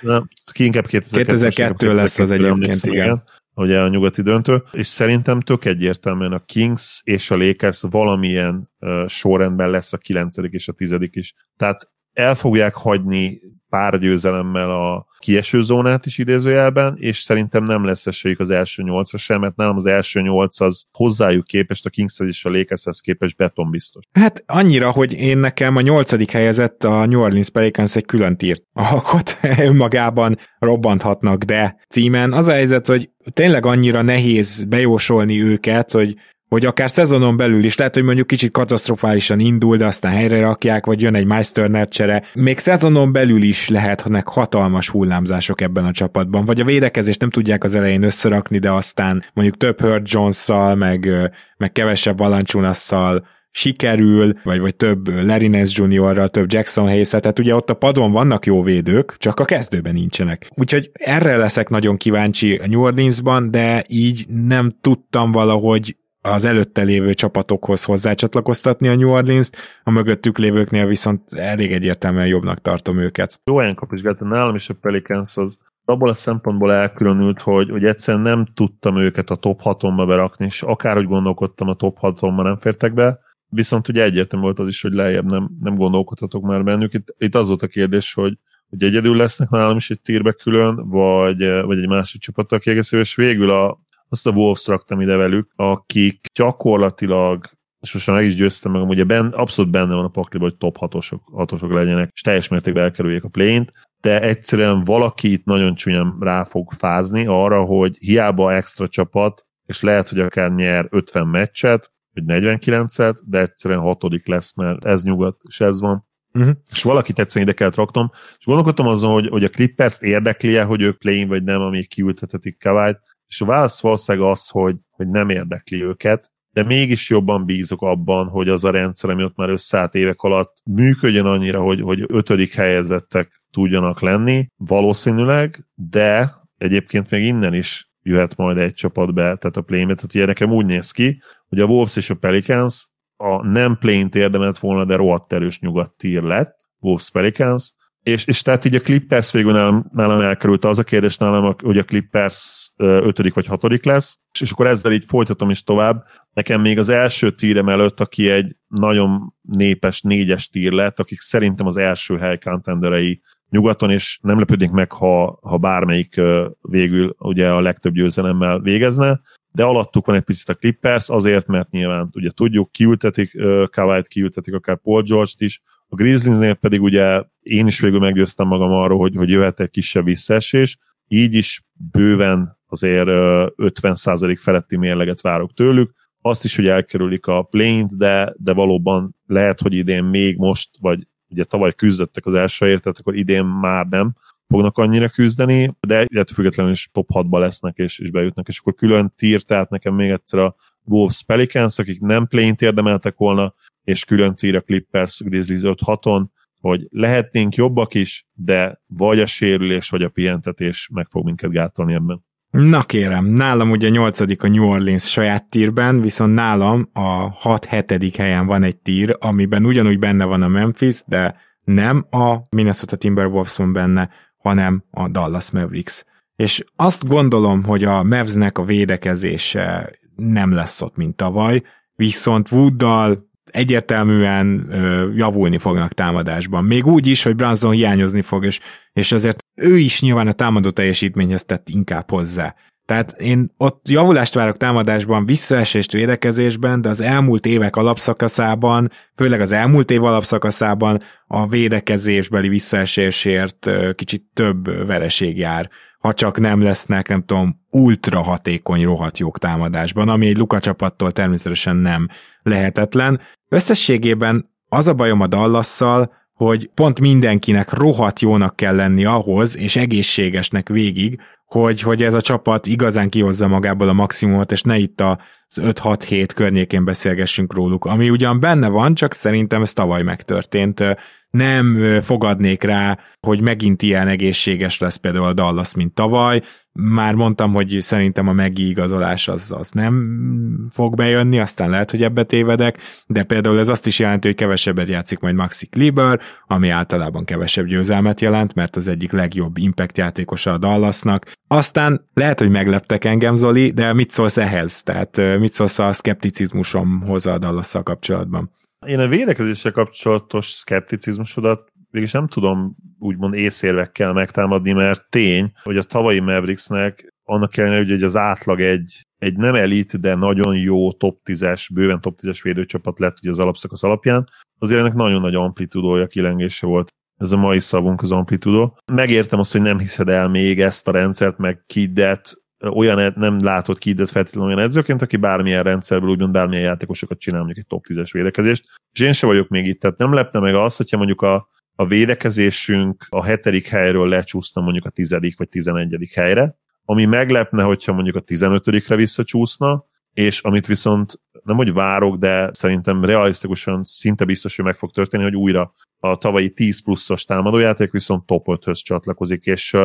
Nem, inkább 2002, 2002 lesz az egyébként, igen. igen. Ugye a nyugati döntő, és szerintem tök egyértelműen a Kings és a Lakers valamilyen uh, sorrendben lesz a 9. és a 10. is. Tehát el fogják hagyni pár győzelemmel a kieső zónát is idézőjelben, és szerintem nem lesz esélyük az első nyolcra sem, mert nálam az első nyolc az hozzájuk képest, a Kingshez és a Lakershez képest betonbiztos. Hát annyira, hogy én nekem a nyolcadik helyezett a New Orleans Pelicans egy külön tírt alkot, önmagában robbanthatnak, de címen az a helyzet, hogy tényleg annyira nehéz bejósolni őket, hogy hogy akár szezonon belül is lehet, hogy mondjuk kicsit katasztrofálisan indul, de aztán helyre rakják, vagy jön egy Meisterner csere. Még szezonon belül is lehetnek hatalmas hullámzások ebben a csapatban, vagy a védekezést nem tudják az elején összerakni, de aztán mondjuk több Hurt Jones-szal, meg, meg kevesebb Valanciunasszal sikerül, vagy, vagy több Larines Juniorral, több Jackson hayes tehát ugye ott a padon vannak jó védők, csak a kezdőben nincsenek. Úgyhogy erre leszek nagyon kíváncsi a New Orleansban, de így nem tudtam valahogy az előtte lévő csapatokhoz hozzácsatlakoztatni a New Orleans-t, a mögöttük lévőknél viszont elég egyértelműen jobbnak tartom őket. Jó olyan kapizsgált, nálam is a Pelicans az abból a szempontból elkülönült, hogy, hogy egyszerűen nem tudtam őket a top 6-omba berakni, és akárhogy gondolkodtam a top 6-omba nem fértek be, viszont ugye egyértelmű volt az is, hogy lejjebb nem, nem gondolkodhatok már bennük. Itt, itt az volt a kérdés, hogy, hogy egyedül lesznek nálam is egy tírbe külön, vagy, vagy egy másik csapattal kiegészülő, és végül a, azt a Wolves raktam ide velük, akik gyakorlatilag és most meg is győztem meg, ugye ben, abszolút benne van a pakliban, hogy top hatosok, hatosok legyenek, és teljes mértékben elkerüljék a play de egyszerűen valaki itt nagyon csúnyán rá fog fázni arra, hogy hiába extra csapat, és lehet, hogy akár nyer 50 meccset, vagy 49-et, de egyszerűen hatodik lesz, mert ez nyugat, és ez van. Uh-huh. És valakit egyszerűen ide kellett raknom, és gondolkodtam azon, hogy, hogy a Clippers érdekli -e, hogy ők play vagy nem, amíg kiültetetik Kavályt, és a válasz valószínűleg az, hogy, hogy nem érdekli őket, de mégis jobban bízok abban, hogy az a rendszer, ami ott már összeállt évek alatt működjön annyira, hogy, hogy ötödik helyezettek tudjanak lenni, valószínűleg, de egyébként még innen is jöhet majd egy csapat be, tehát a play tehát ugye nekem úgy néz ki, hogy a Wolves és a Pelicans a nem play érdemelt volna, de rohadt erős nyugat tier lett, Wolves Pelicans, és, és tehát így a Clippers végül nálam, nálam elkerült az a kérdés nálam, hogy a Clippers ötödik vagy hatodik lesz, és, és akkor ezzel így folytatom is tovább. Nekem még az első tírem előtt, aki egy nagyon népes négyes tír lett, akik szerintem az első hely contenderei nyugaton, és nem lepődik meg, ha, ha bármelyik végül ugye a legtöbb győzelemmel végezne, de alattuk van egy picit a Clippers, azért, mert nyilván ugye tudjuk, kiültetik Kawait, kiültetik akár Paul George-t is, a Grizzliesnél pedig ugye én is végül meggyőztem magam arról, hogy, hogy jöhet egy kisebb visszaesés, így is bőven azért 50% feletti mérleget várok tőlük, azt is, hogy elkerülik a plane de, de valóban lehet, hogy idén még most, vagy ugye tavaly küzdöttek az első tehát akkor idén már nem fognak annyira küzdeni, de illetve függetlenül is top 6-ba lesznek és, és bejutnak, és akkor külön tír, tehát nekem még egyszer a Wolves Pelicans, akik nem plane érdemeltek volna, és külön tír a Clippers Grizzlies 5-6-on, hogy lehetnénk jobbak is, de vagy a sérülés, vagy a pihentetés meg fog minket gátolni ebben. Na kérem, nálam ugye 8. a New Orleans saját tírben, viszont nálam a 6-7. helyen van egy tír, amiben ugyanúgy benne van a Memphis, de nem a Minnesota Timberwolves van benne, hanem a Dallas Mavericks. És azt gondolom, hogy a Mavsnek a védekezése nem lesz ott, mint tavaly, viszont Wooddal egyértelműen ö, javulni fognak támadásban. Még úgy is, hogy Branson hiányozni fog, és, és azért ő is nyilván a támadó teljesítményhez tett inkább hozzá. Tehát én ott javulást várok támadásban, visszaesést védekezésben, de az elmúlt évek alapszakaszában, főleg az elmúlt év alapszakaszában a védekezésbeli visszaesésért kicsit több vereség jár, ha csak nem lesznek, nem tudom, ultra hatékony rohadt jók támadásban, ami egy Luka csapattól természetesen nem lehetetlen. Összességében az a bajom a Dallasszal, hogy pont mindenkinek rohadt jónak kell lenni ahhoz, és egészségesnek végig, hogy, hogy ez a csapat igazán kihozza magából a maximumot, és ne itt az 5-6-7 környékén beszélgessünk róluk, ami ugyan benne van, csak szerintem ez tavaly megtörtént. Nem fogadnék rá, hogy megint ilyen egészséges lesz például a Dallas, mint tavaly, már mondtam, hogy szerintem a megigazolás az, az nem fog bejönni, aztán lehet, hogy ebbe tévedek, de például ez azt is jelenti, hogy kevesebbet játszik majd Maxi Kleber, ami általában kevesebb győzelmet jelent, mert az egyik legjobb impact játékosa a Dallasnak. Aztán lehet, hogy megleptek engem, Zoli, de mit szólsz ehhez? Tehát mit szólsz a szkepticizmusomhoz a dallas kapcsolatban? Én a védekezéssel kapcsolatos szkepticizmusodat végülis nem tudom úgymond észérvekkel megtámadni, mert tény, hogy a tavalyi Mavericksnek annak ellenére, hogy az átlag egy, egy nem elit, de nagyon jó top 10-es, bőven top 10-es védőcsapat lett ugye az alapszakasz alapján, azért ennek nagyon nagy amplitudója, kilengése volt ez a mai szavunk az amplitudó. Megértem azt, hogy nem hiszed el még ezt a rendszert, meg Kiddet, olyan nem látod Kiddet feltétlenül olyan edzőként, aki bármilyen rendszerből, úgymond bármilyen játékosokat csinál, mondjuk egy top 10-es védekezést. És én se vagyok még itt, tehát nem lepne meg az, hogyha mondjuk a a védekezésünk a hetedik helyről lecsúszna mondjuk a tizedik vagy tizenegyedik helyre, ami meglepne, hogyha mondjuk a tizenötödikre visszacsúszna, és amit viszont nem hogy várok, de szerintem realisztikusan szinte biztos, hogy meg fog történni, hogy újra a tavalyi 10 pluszos támadójáték viszont top 5-höz csatlakozik, és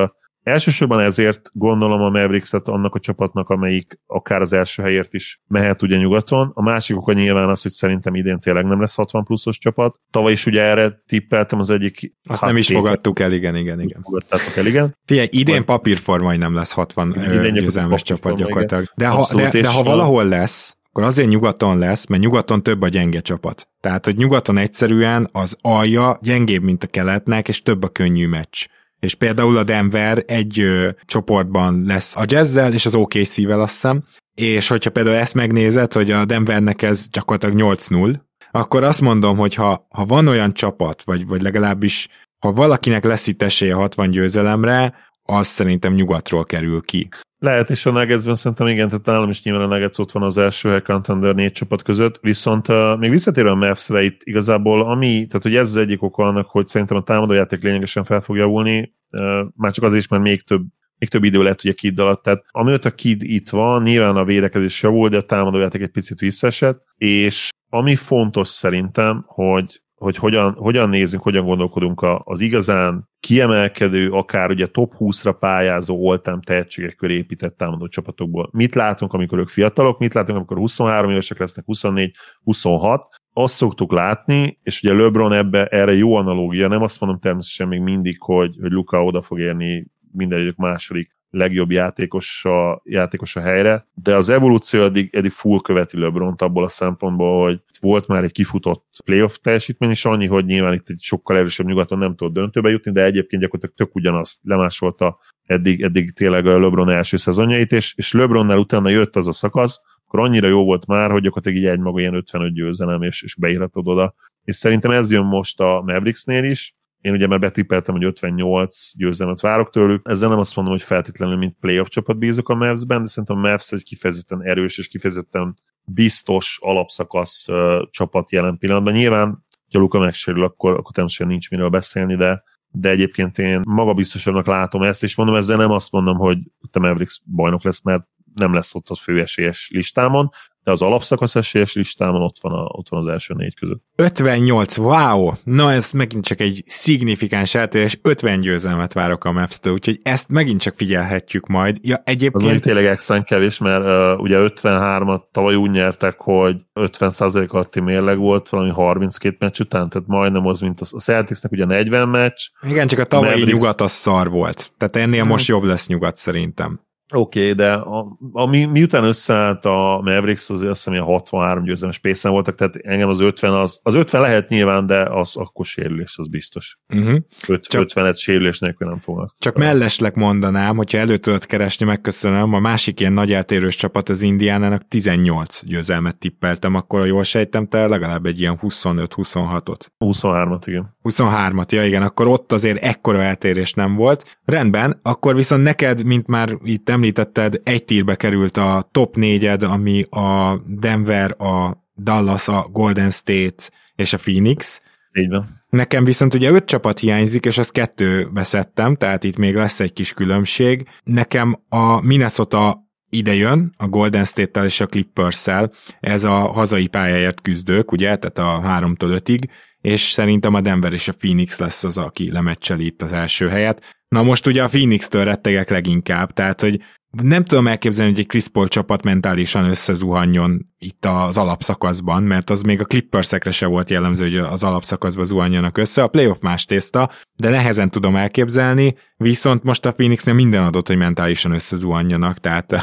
Elsősorban ezért gondolom a Mavericks-et annak a csapatnak, amelyik akár az első helyért is mehet ugye nyugaton. A másik oka nyilván az, hogy szerintem idén tényleg nem lesz 60 pluszos csapat. Tavaly is ugye erre tippeltem az egyik... Azt nem is fogadtuk el, igen, igen, igen. Fogadtátok el, igen. Figyelj, idén papírformai nem lesz 60 győzelmes csapat gyakorlatilag. De ha, Abszolút, de, de ha valahol lesz, akkor azért nyugaton lesz, mert nyugaton több a gyenge csapat. Tehát, hogy nyugaton egyszerűen az alja gyengébb, mint a keletnek, és több a könnyű meccs és például a Denver egy ö, csoportban lesz a Jazzzel és az OKC-vel azt hiszem, és hogyha például ezt megnézed, hogy a Denvernek ez gyakorlatilag 8-0, akkor azt mondom, hogy ha, ha van olyan csapat, vagy, vagy legalábbis ha valakinek lesz itt esélye 60 győzelemre, az szerintem nyugatról kerül ki. Lehet, és a Nuggetsben szerintem igen, tehát nálam is nyilván a Nuggets ott van az első hely Contender négy csapat között, viszont uh, még visszatérve a Mavs-re itt igazából, ami, tehát hogy ez az egyik oka annak, hogy szerintem a támadójáték lényegesen fel fog javulni, uh, már csak azért is, mert még több még több idő lett ugye Kid alatt, tehát amióta Kid itt van, nyilván a védekezés javul, de a támadójáték egy picit visszaesett, és ami fontos szerintem, hogy hogy hogyan, hogyan nézünk, hogyan gondolkodunk az igazán kiemelkedő, akár ugye top 20-ra pályázó oltám tehetségek köré épített támadó csapatokból. Mit látunk, amikor ők fiatalok, mit látunk, amikor 23 évesek lesznek, 24, 26, azt szoktuk látni, és ugye LeBron ebbe erre jó analógia, nem azt mondom természetesen még mindig, hogy, hogy Luka oda fog érni minden második legjobb játékos a, játékos a helyre, de az evolúció eddig, eddig full követi LeBron abból a szempontból, hogy volt már egy kifutott playoff teljesítmény is annyi, hogy nyilván itt egy sokkal erősebb nyugaton nem tudott döntőbe jutni, de egyébként gyakorlatilag tök ugyanazt lemásolta eddig, eddig tényleg a LeBron első szezonjait, és, és LeBronnál utána jött az a szakasz, akkor annyira jó volt már, hogy gyakorlatilag így egy maga ilyen 55 győzelem, és, és beírhatod oda. És szerintem ez jön most a Mavericksnél is, én ugye már betippeltem, hogy 58 győzelmet várok tőlük. Ezzel nem azt mondom, hogy feltétlenül mint playoff csapat bízok a Mavs-ben, de szerintem a Mavs egy kifejezetten erős és kifejezetten biztos alapszakasz uh, csapat jelen pillanatban. Nyilván, ha Luka megsérül, akkor, akkor természetesen nincs miről beszélni, de de egyébként én magabiztosabbnak látom ezt, és mondom, ezzel nem azt mondom, hogy a Mavericks bajnok lesz, mert nem lesz ott az főesélyes listámon, de az alapszakasz esélyes listámon ott van, a, ott van az első négy között. 58, wow! Na ez megint csak egy szignifikáns eltérés, 50 győzelmet várok a maps úgyhogy ezt megint csak figyelhetjük majd. Ja, egyébként... Az tényleg extra kevés, mert uh, ugye 53-at tavaly úgy nyertek, hogy 50% alatti mérleg volt valami 32 meccs után, tehát majdnem az, mint a Celticsnek ugye 40 meccs. Igen, csak a tavalyi Mavericks... nyugat az szar volt. Tehát ennél hmm. most jobb lesz nyugat szerintem. Oké, okay, de a, ami, miután összeállt a Mavericks, azért azt hiszem, 63 győzelmes pészen voltak, tehát engem az 50, az, az 50 lehet nyilván, de az akkor sérülés, az biztos. Uh-huh. 50, et sérülés nélkül nem fognak. Csak mellesleg mondanám, hogyha elő tudod keresni, megköszönöm, a másik ilyen nagy eltérős csapat az Indiánának 18 győzelmet tippeltem, akkor jól sejtem, te legalább egy ilyen 25-26-ot. 23-at, igen. 23-at, ja igen, akkor ott azért ekkora eltérés nem volt. Rendben, akkor viszont neked, mint már itt említetted, egy tírbe került a top négyed, ami a Denver, a Dallas, a Golden State és a Phoenix. Így van. Nekem viszont ugye öt csapat hiányzik, és az kettő veszettem, tehát itt még lesz egy kis különbség. Nekem a Minnesota ide jön a Golden State-tel és a Clippers-szel, ez a hazai pályáért küzdők, ugye, tehát a 3-tól 5-ig, és szerintem a Denver és a Phoenix lesz az, aki lemecseli itt az első helyet. Na most ugye a Phoenix-től rettegek leginkább, tehát hogy nem tudom elképzelni, hogy egy Chris Paul csapat mentálisan összezuhanjon itt az alapszakaszban, mert az még a Clippersekre se volt jellemző, hogy az alapszakaszban zuhanjanak össze. A playoff más tészta, de nehezen tudom elképzelni, viszont most a Phoenixnél minden adott, hogy mentálisan összezuhanjanak, tehát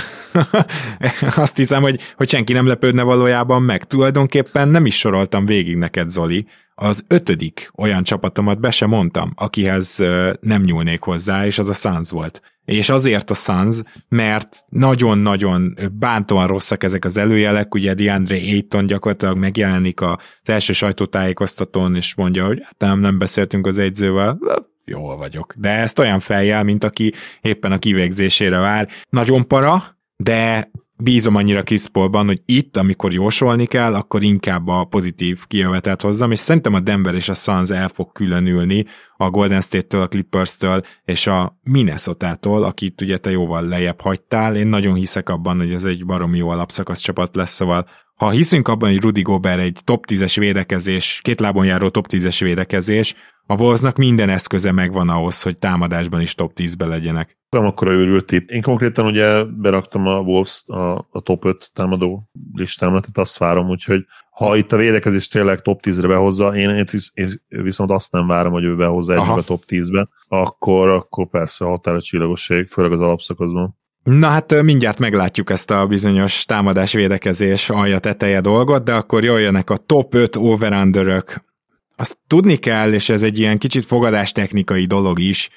azt hiszem, hogy, hogy senki nem lepődne valójában meg. Tulajdonképpen nem is soroltam végig neked, Zoli, az ötödik olyan csapatomat be sem mondtam, akihez nem nyúlnék hozzá, és az a Suns volt. És azért a Suns, mert nagyon-nagyon bántóan rosszak ezek az előjelek, ugye DeAndre Ayton gyakorlatilag megjelenik az első sajtótájékoztatón, és mondja, hogy hát nem, nem beszéltünk az egyzővel, jól vagyok. De ezt olyan feljel, mint aki éppen a kivégzésére vár. Nagyon para, de bízom annyira Chris Paulban, hogy itt, amikor jósolni kell, akkor inkább a pozitív kijövetet hozzam, és szerintem a Denver és a Suns el fog különülni a Golden State-től, a Clippers-től és a Minnesota-tól, akit ugye te jóval lejjebb hagytál. Én nagyon hiszek abban, hogy ez egy baromi jó alapszakasz csapat lesz, szóval ha hiszünk abban, hogy Rudy Gobert egy top 10-es védekezés, két lábon járó top 10-es védekezés, a Wolvesnak minden eszköze megvan ahhoz, hogy támadásban is top 10-be legyenek. Nem akkor őrült tipp. Én konkrétan ugye beraktam a Wolves a, a top 5 támadó listámra, tehát azt várom, úgyhogy ha itt a védekezés tényleg top 10-re behozza, én, én viszont azt nem várom, hogy ő behozza egyik a top 10-be, akkor, akkor persze határa csillagosség, főleg az alapszakaszban. Na hát mindjárt meglátjuk ezt a bizonyos támadás-védekezés alja teteje dolgot, de akkor jöjjenek a top 5 over azt tudni kell, és ez egy ilyen kicsit fogadástechnikai dolog is,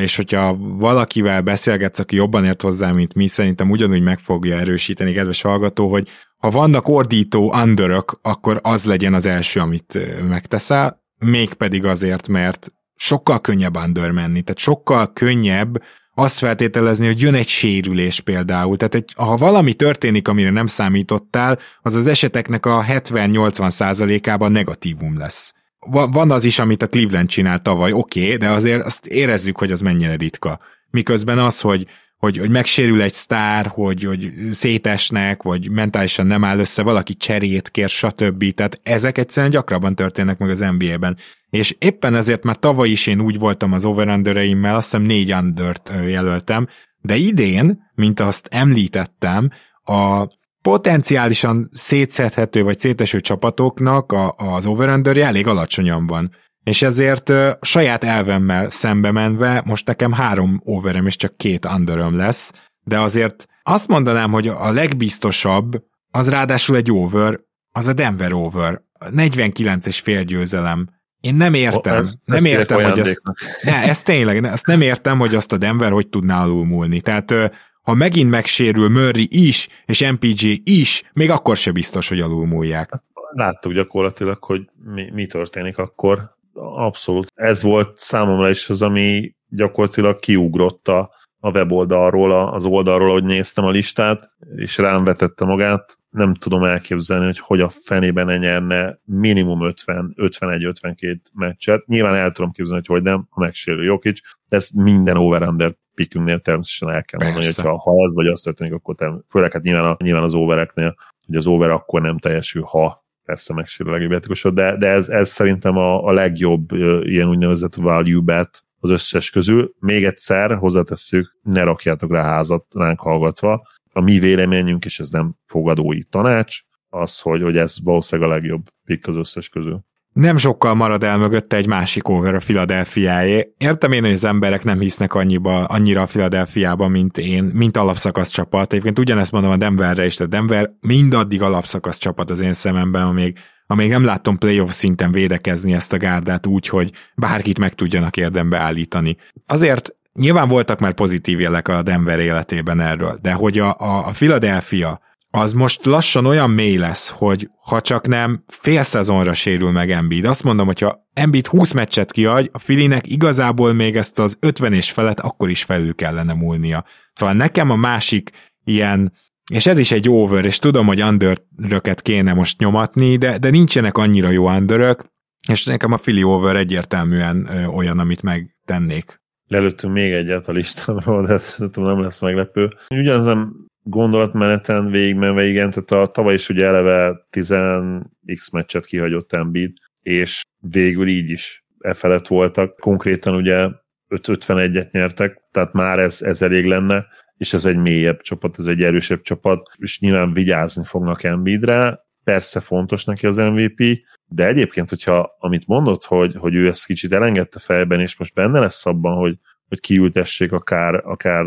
és hogyha valakivel beszélgetsz, aki jobban ért hozzá, mint mi, szerintem ugyanúgy meg fogja erősíteni, kedves hallgató, hogy ha vannak ordító underök, akkor az legyen az első, amit megteszel, mégpedig azért, mert sokkal könnyebb under menni, tehát sokkal könnyebb azt feltételezni, hogy jön egy sérülés például. Tehát egy, ha valami történik, amire nem számítottál, az az eseteknek a 70-80 százalékában negatívum lesz van az is, amit a Cleveland csinált tavaly, oké, okay, de azért azt érezzük, hogy az mennyire ritka. Miközben az, hogy, hogy, hogy megsérül egy sztár, hogy, hogy szétesnek, vagy mentálisan nem áll össze, valaki cserét kér, stb. Tehát ezek egyszerűen gyakrabban történnek meg az NBA-ben. És éppen ezért már tavaly is én úgy voltam az over azt hiszem négy undert jelöltem, de idén, mint azt említettem, a potenciálisan szétszedhető vagy széteső csapatoknak a, az over elég alacsonyan van. És ezért uh, saját elvemmel szembe menve most nekem három overem és csak két underöm lesz, de azért azt mondanám, hogy a legbiztosabb az ráadásul egy over, az a Denver over. 49 és fél győzelem. Én nem értem, ez, nem értem, hogy ezt, ne, ez tényleg, ezt nem értem, hogy azt a Denver hogy tudná alulmúlni. Tehát ha megint megsérül Murray is, és MPG is, még akkor se biztos, hogy alulmúlják. Láttuk gyakorlatilag, hogy mi, mi történik akkor. Abszolút. Ez volt számomra is az, ami gyakorlatilag kiugrott a, a weboldalról, az oldalról, hogy néztem a listát, és rám vetette magát. Nem tudom elképzelni, hogy hogy a fenében ne nyerne minimum 50, 51-52 meccset. Nyilván el tudom képzelni, hogy hogy nem, ha megsérül Jokic, de ezt minden over-under pickünknél természetesen el kell mondani, hogy ha, ha ez vagy azt történik, akkor term- főleg hát nyilván, a, nyilván az overeknél, hogy az over akkor nem teljesül, ha persze megsérül a legjobb de, de ez, ez szerintem a, a legjobb ilyen úgynevezett value bet az összes közül. Még egyszer hozzátesszük, ne rakjátok rá házat ránk hallgatva. A mi véleményünk, és ez nem fogadói tanács, az, hogy, hogy ez valószínűleg a legjobb pick az összes közül. Nem sokkal marad el mögötte egy másik over a Philadelphiáé. Értem én, hogy az emberek nem hisznek annyiba, annyira a Philadelphiába, mint én, mint alapszakasz csapat. Egyébként ugyanezt mondom a Denverre is, de Denver mindaddig alapszakasz csapat az én szememben, amíg amíg nem látom playoff szinten védekezni ezt a gárdát úgy, hogy bárkit meg tudjanak érdembe állítani. Azért nyilván voltak már pozitív jelek a Denver életében erről, de hogy a, a, a Philadelphia az most lassan olyan mély lesz, hogy ha csak nem fél szezonra sérül meg Embiid. Azt mondom, hogyha Embiid 20 meccset kiadj, a Filinek igazából még ezt az 50 és felett akkor is felül kellene múlnia. Szóval nekem a másik ilyen és ez is egy over, és tudom, hogy underöket kéne most nyomatni, de, de nincsenek annyira jó underök, és nekem a Philly over egyértelműen olyan, amit megtennék. Lelőttünk még egyet a listámról, de ez nem lesz meglepő. Ugyanezen gondolatmeneten végigmenve, igen, tehát a tavaly is ugye eleve 10x meccset kihagyott Embiid, és végül így is e felett voltak. Konkrétan ugye 5-51-et nyertek, tehát már ez, ez elég lenne és ez egy mélyebb csapat, ez egy erősebb csapat, és nyilván vigyázni fognak Embiidre, persze fontos neki az MVP, de egyébként, hogyha amit mondott, hogy, hogy ő ezt kicsit elengedte fejben, és most benne lesz abban, hogy, hogy kiültessék akár, akár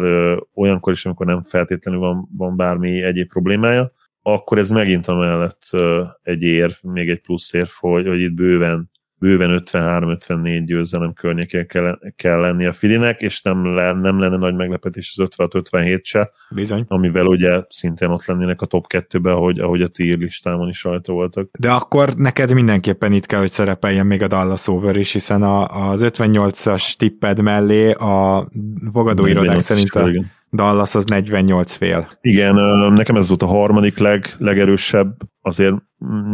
olyankor is, amikor nem feltétlenül van, van bármi egyéb problémája, akkor ez megint amellett egy érv, még egy plusz érv, hogy, hogy itt bőven bőven 53-54 győzelem környékén kell, kell lenni a Filinek, és nem, le, nem lenne nagy meglepetés az 56-57 se, Bizony. amivel ugye szintén ott lennének a top 2-ben, ahogy, ahogy a tier listámon is rajta voltak. De akkor neked mindenképpen itt kell, hogy szerepeljen még a Dallas Over is, hiszen a, az 58-as tipped mellé a fogadóirodák szerint a, igen. Dallas az 48 fél. Igen, nekem ez volt a harmadik leg, legerősebb, azért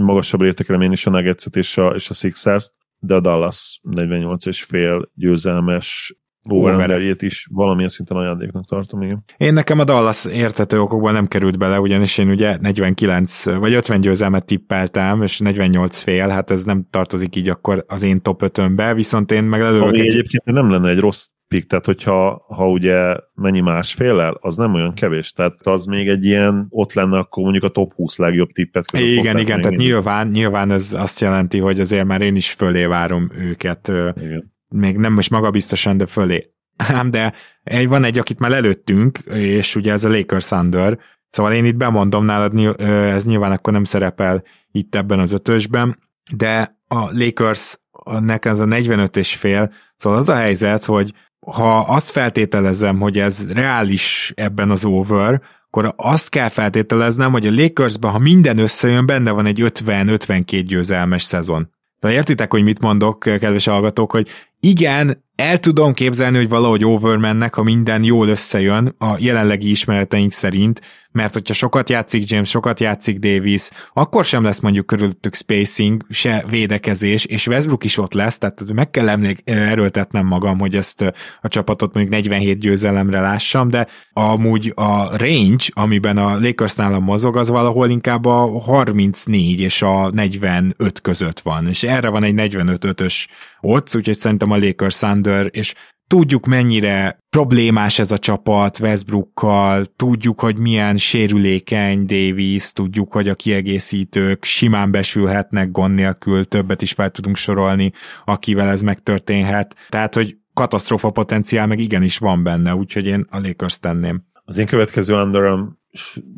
magasabb értékelem én is a nuggets és a, és a Sixers, de a Dallas 48 és fél győzelmes over is valamilyen szinten ajándéknak tartom, igen. Én nekem a Dallas értető okokból nem került bele, ugyanis én ugye 49 vagy 50 győzelmet tippeltem, és 48 fél, hát ez nem tartozik így akkor az én top 5 viszont én meg Ami egy... egyébként nem lenne egy rossz pick, tehát hogyha ha ugye mennyi másféllel, az nem olyan kevés, tehát az még egy ilyen, ott lenne akkor mondjuk a top 20 legjobb tippet között. Igen, igen, tehát nyilván, nyilván ez azt jelenti, hogy azért már én is fölé várom őket, igen. még nem most magabiztosan, de fölé. Ám de egy, van egy, akit már előttünk, és ugye ez a Lakers Thunder, szóval én itt bemondom nálad, ez nyilván akkor nem szerepel itt ebben az ötösben, de a Lakers nekem ez a 45 és fél, szóval az a helyzet, hogy ha azt feltételezem, hogy ez reális ebben az over, akkor azt kell feltételeznem, hogy a Lakersben, ha minden összejön, benne van egy 50-52 győzelmes szezon. De értitek, hogy mit mondok, kedves hallgatók, hogy igen, el tudom képzelni, hogy valahogy overmennek, ha minden jól összejön a jelenlegi ismereteink szerint, mert hogyha sokat játszik James, sokat játszik Davis, akkor sem lesz mondjuk körülöttük spacing, se védekezés, és Westbrook is ott lesz, tehát meg kell emlék, erőltetnem magam, hogy ezt a csapatot mondjuk 47 győzelemre lássam, de amúgy a range, amiben a Lakers nálam mozog, az valahol inkább a 34 és a 45 között van, és erre van egy 45-ös ott, úgyhogy szerintem a Lakers Thunder, és tudjuk mennyire problémás ez a csapat Westbrookkal, tudjuk, hogy milyen sérülékeny Davis, tudjuk, hogy a kiegészítők simán besülhetnek gond nélkül, többet is fel tudunk sorolni, akivel ez megtörténhet. Tehát, hogy katasztrófa potenciál meg igenis van benne, úgyhogy én a Lakers tenném. Az én következő underem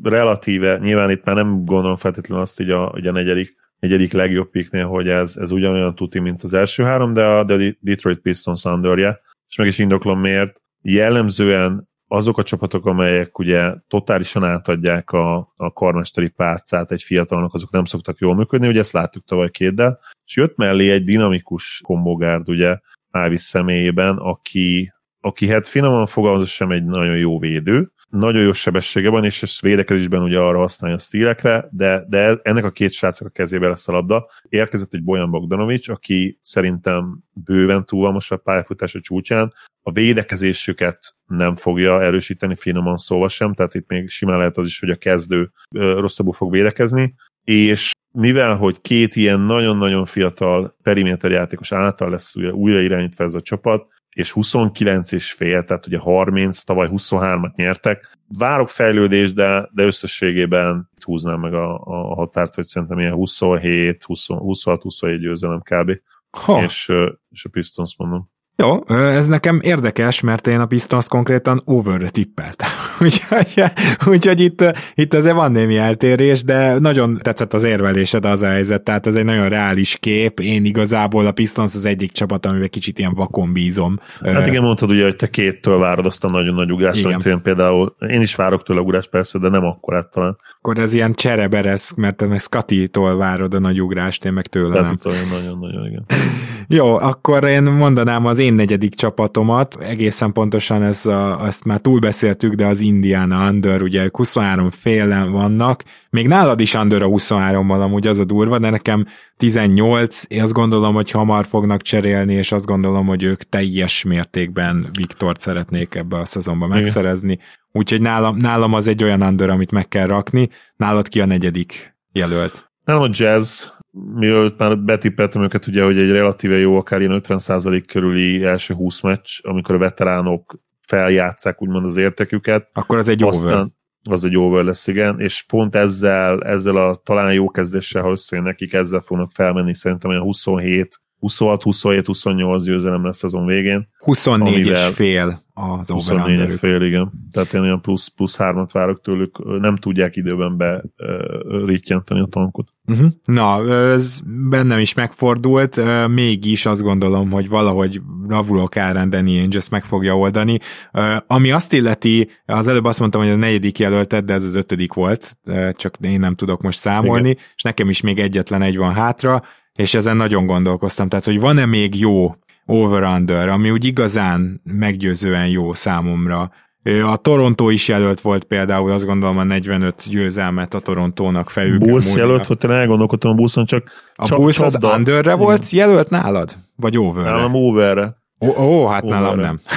relatíve, nyilván itt már nem gondolom feltétlenül azt így a, hogy a negyedik, negyedik legjobb piknél, hogy ez, ez ugyanolyan tuti, mint az első három, de a, de Detroit Pistons underje, és meg is indoklom miért. Jellemzően azok a csapatok, amelyek ugye totálisan átadják a, a karmesteri párcát egy fiatalnak, azok nem szoktak jól működni, ugye ezt láttuk tavaly kéddel, és jött mellé egy dinamikus kombogárd, ugye, Ávis személyében, aki, aki hát finoman fogalmazva sem egy nagyon jó védő, nagyon jó sebessége van, és ezt védekezésben ugye arra használja a stílekre, de, de ennek a két srácnak a kezébe lesz a labda. Érkezett egy Bojan Bogdanovics, aki szerintem bőven túl van most a pályafutása csúcsán, a védekezésüket nem fogja erősíteni finoman szóval sem, tehát itt még simán lehet az is, hogy a kezdő rosszabbul fog védekezni, és mivel, hogy két ilyen nagyon-nagyon fiatal periméter játékos által lesz újra irányítva ez a csapat, és 29 és fél, tehát ugye 30, tavaly 23-at nyertek. Várok fejlődést, de, de összességében húznám meg a, a határt, hogy szerintem ilyen 27, 26-27 győzelem kb. Ha. És, és a Pistons mondom. Jó, ez nekem érdekes, mert én a Pistons konkrétan overre tippeltem. úgyhogy, úgyhogy itt, itt azért van némi eltérés, de nagyon tetszett az érvelésed az a helyzet, tehát ez egy nagyon reális kép. Én igazából a Pistons az egyik csapat, amivel kicsit ilyen vakon bízom. Hát igen, mondtad ugye, hogy te kéttől várod azt a nagyon nagy ugrást, amit én például, én is várok tőle ugrást persze, de nem akkor talán. Akkor ez ilyen csereberesz, mert te meg Scotty-tól várod a nagy ugrást, én meg tőle nem. Nagyon-nagyon, igen. Jó, akkor én mondanám az én negyedik csapatomat, egészen pontosan ez a, ezt már túlbeszéltük, de az Indiana Under, ugye 23 félen vannak, még nálad is Under a 23-mal amúgy az a durva, de nekem 18, én azt gondolom, hogy hamar fognak cserélni, és azt gondolom, hogy ők teljes mértékben Viktort szeretnék ebbe a szezonban megszerezni. Úgyhogy nálam, nálam az egy olyan Under, amit meg kell rakni. Nálad ki a negyedik jelölt? Nálam a Jazz, mielőtt már betippeltem őket, ugye, hogy egy relatíve jó, akár ilyen 50% körüli első 20 meccs, amikor a veteránok feljátszák úgymond az érteküket. Akkor az egy Aztán, over. Az egy over lesz, igen, és pont ezzel, ezzel a talán jó kezdéssel, ha összejön nekik, ezzel fognak felmenni szerintem olyan 27 26, 27, 28 győzelem lesz szezon végén. 24 amivel, és fél az 24 és fél, igen. Tehát én olyan plusz, plusz hármat várok tőlük, nem tudják időben be rittyenteni a tankot. Uh-huh. Na, ez bennem is megfordult, mégis azt gondolom, hogy valahogy ravulok árán Danny Ainge ezt meg fogja oldani. Ami azt illeti, az előbb azt mondtam, hogy a negyedik jelölted, de ez az ötödik volt, csak én nem tudok most számolni, igen. és nekem is még egyetlen egy van hátra, és ezen nagyon gondolkoztam, tehát hogy van-e még jó over-under, ami úgy igazán meggyőzően jó számomra. A Toronto is jelölt volt például, azt gondolom a 45 győzelmet a Torontónak felül. Bulls jelölt volt, én elgondolkodtam a Bullson, csak A csak Bulls az underre volt jelölt nálad? Vagy overre? Nálam overre. Ó, ó hát overre. nálam nem.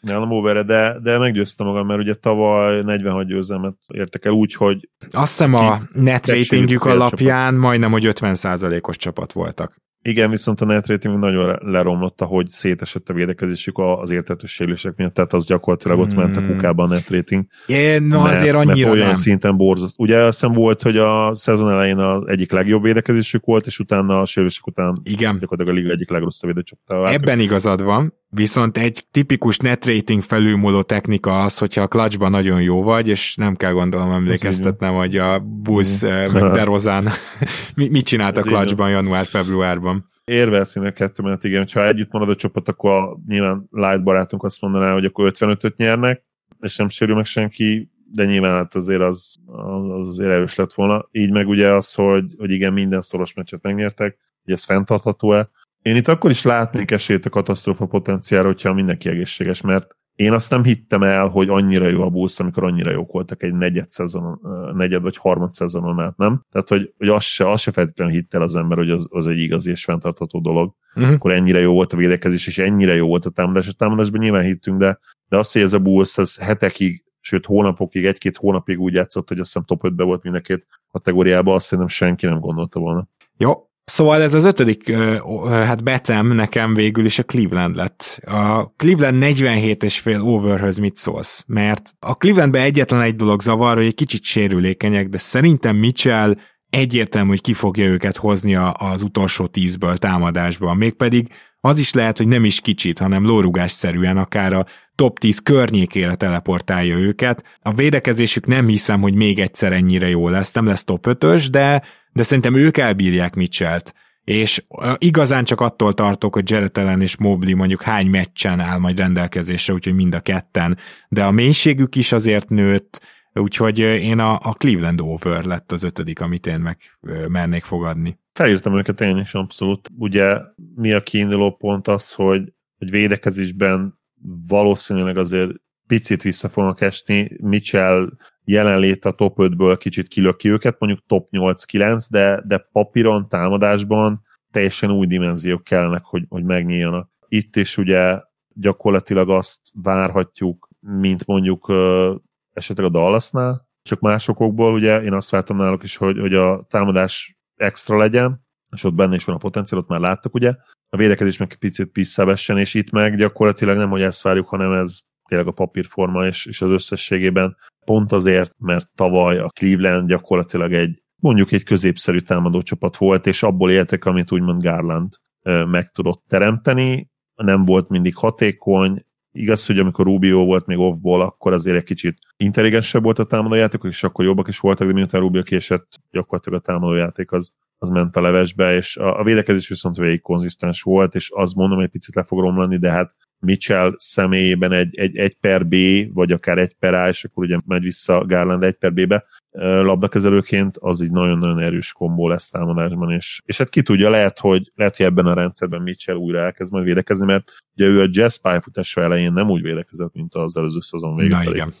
Nálam overre, de, de meggyőztem magam, mert ugye tavaly 46 győzelmet értek el úgy, hogy... Azt hiszem a net ratingjük alapján csapat. majdnem, hogy 50%-os csapat voltak. Igen, viszont a net rating nagyon leromlott, ahogy szétesett a védekezésük az értetős sérülések miatt, tehát az gyakorlatilag ott ment a hmm. kukába a net rating. Én, no, mert, azért annyira mert olyan nem. szinten borzaszt. Ugye azt hiszem volt, hogy a szezon elején az egyik legjobb védekezésük volt, és utána a sérülések után Igen. gyakorlatilag a liga egyik legrosszabb védőcsapata. Ebben igazad van, viszont egy tipikus net rating felülmúló technika az, hogyha a clutchban nagyon jó vagy, és nem kell gondolom emlékeztetnem, hogy a Bulls eh, meg DeRozan mit csinált a clutchban január-februárban érvelsz mind a kettő, mert igen, ha együtt marad a csapat, akkor a, nyilván Light barátunk azt mondaná, hogy akkor 55-öt nyernek, és nem sérül meg senki, de nyilván hát azért az, az azért erős lett volna. Így meg ugye az, hogy, hogy igen, minden szoros meccset megnyertek, hogy ez fenntartható-e. Én itt akkor is látnék esélyt a katasztrófa potenciára, hogyha mindenki egészséges, mert én azt nem hittem el, hogy annyira jó a Bulls, amikor annyira jók voltak egy negyed, szezonon, negyed vagy harmad szezonon át, nem? Tehát, hogy, hogy azt se, azt se feltétlenül hitt el az ember, hogy az, az egy igazi és fenntartható dolog. Uh-huh. Akkor ennyire jó volt a védekezés, és ennyire jó volt a támadás. A támadásban nyilván hittünk, de, de azt, hogy ez a Bulls ez hetekig, sőt hónapokig, egy-két hónapig úgy játszott, hogy azt hiszem top 5-be volt mind a két kategóriában, azt szerintem senki nem gondolta volna. Jó, Szóval ez az ötödik hát betem nekem végül is a Cleveland lett. A Cleveland 47 és fél overhöz mit szólsz? Mert a Clevelandben egyetlen egy dolog zavar, hogy egy kicsit sérülékenyek, de szerintem Mitchell egyértelmű, hogy ki fogja őket hozni az utolsó tízből támadásban. Mégpedig az is lehet, hogy nem is kicsit, hanem lórugásszerűen akár a top 10 környékére teleportálja őket. A védekezésük nem hiszem, hogy még egyszer ennyire jó lesz, nem lesz top 5-ös, de, de szerintem ők elbírják Mitchell-t és igazán csak attól tartok, hogy Jared Allen és Mobley mondjuk hány meccsen áll majd rendelkezésre, úgyhogy mind a ketten, de a mélységük is azért nőtt, úgyhogy én a, a Cleveland over lett az ötödik, amit én meg mernék fogadni. Felírtam őket én is abszolút. Ugye mi a kiinduló pont az, hogy, hogy védekezésben valószínűleg azért picit vissza fognak esni. Mitchell jelenlét a top 5-ből kicsit kilöki őket, mondjuk top 8-9, de, de papíron, támadásban teljesen új dimenziók kellenek, hogy, hogy megnyíljanak. Itt is ugye gyakorlatilag azt várhatjuk, mint mondjuk uh, esetleg a Dallasnál, csak másokból, ugye én azt vártam náluk is, hogy, hogy a támadás extra legyen, és ott benne is van a potenciál, ott már láttak, ugye, a védekezés meg picit visszavessen, és itt meg gyakorlatilag nem, hogy ezt várjuk, hanem ez tényleg a papírforma, és, és az összességében pont azért, mert tavaly a Cleveland gyakorlatilag egy mondjuk egy középszerű támadó csapat volt, és abból éltek, amit úgymond Garland meg tudott teremteni, nem volt mindig hatékony, Igaz, hogy amikor Rubio volt még offból, akkor azért egy kicsit intelligensebb volt a támadójáték, és akkor jobbak is voltak, de miután Rubio késett, gyakorlatilag a támadójáték az, az ment a levesbe, és a, a védekezés viszont végig konzisztens volt, és azt mondom, hogy egy picit le fog romlani, de hát Mitchell személyében egy, egy, egy per B, vagy akár egy per A, és akkor ugye megy vissza Garland egy per B-be labdakezelőként, az így nagyon-nagyon erős kombó lesz támadásban, és, és hát ki tudja, lehet hogy, lehet, hogy ebben a rendszerben Mitchell újra elkezd majd védekezni, mert ugye ő a jazz pályafutása elején nem úgy védekezett, mint az előző szezon végén. Na igen.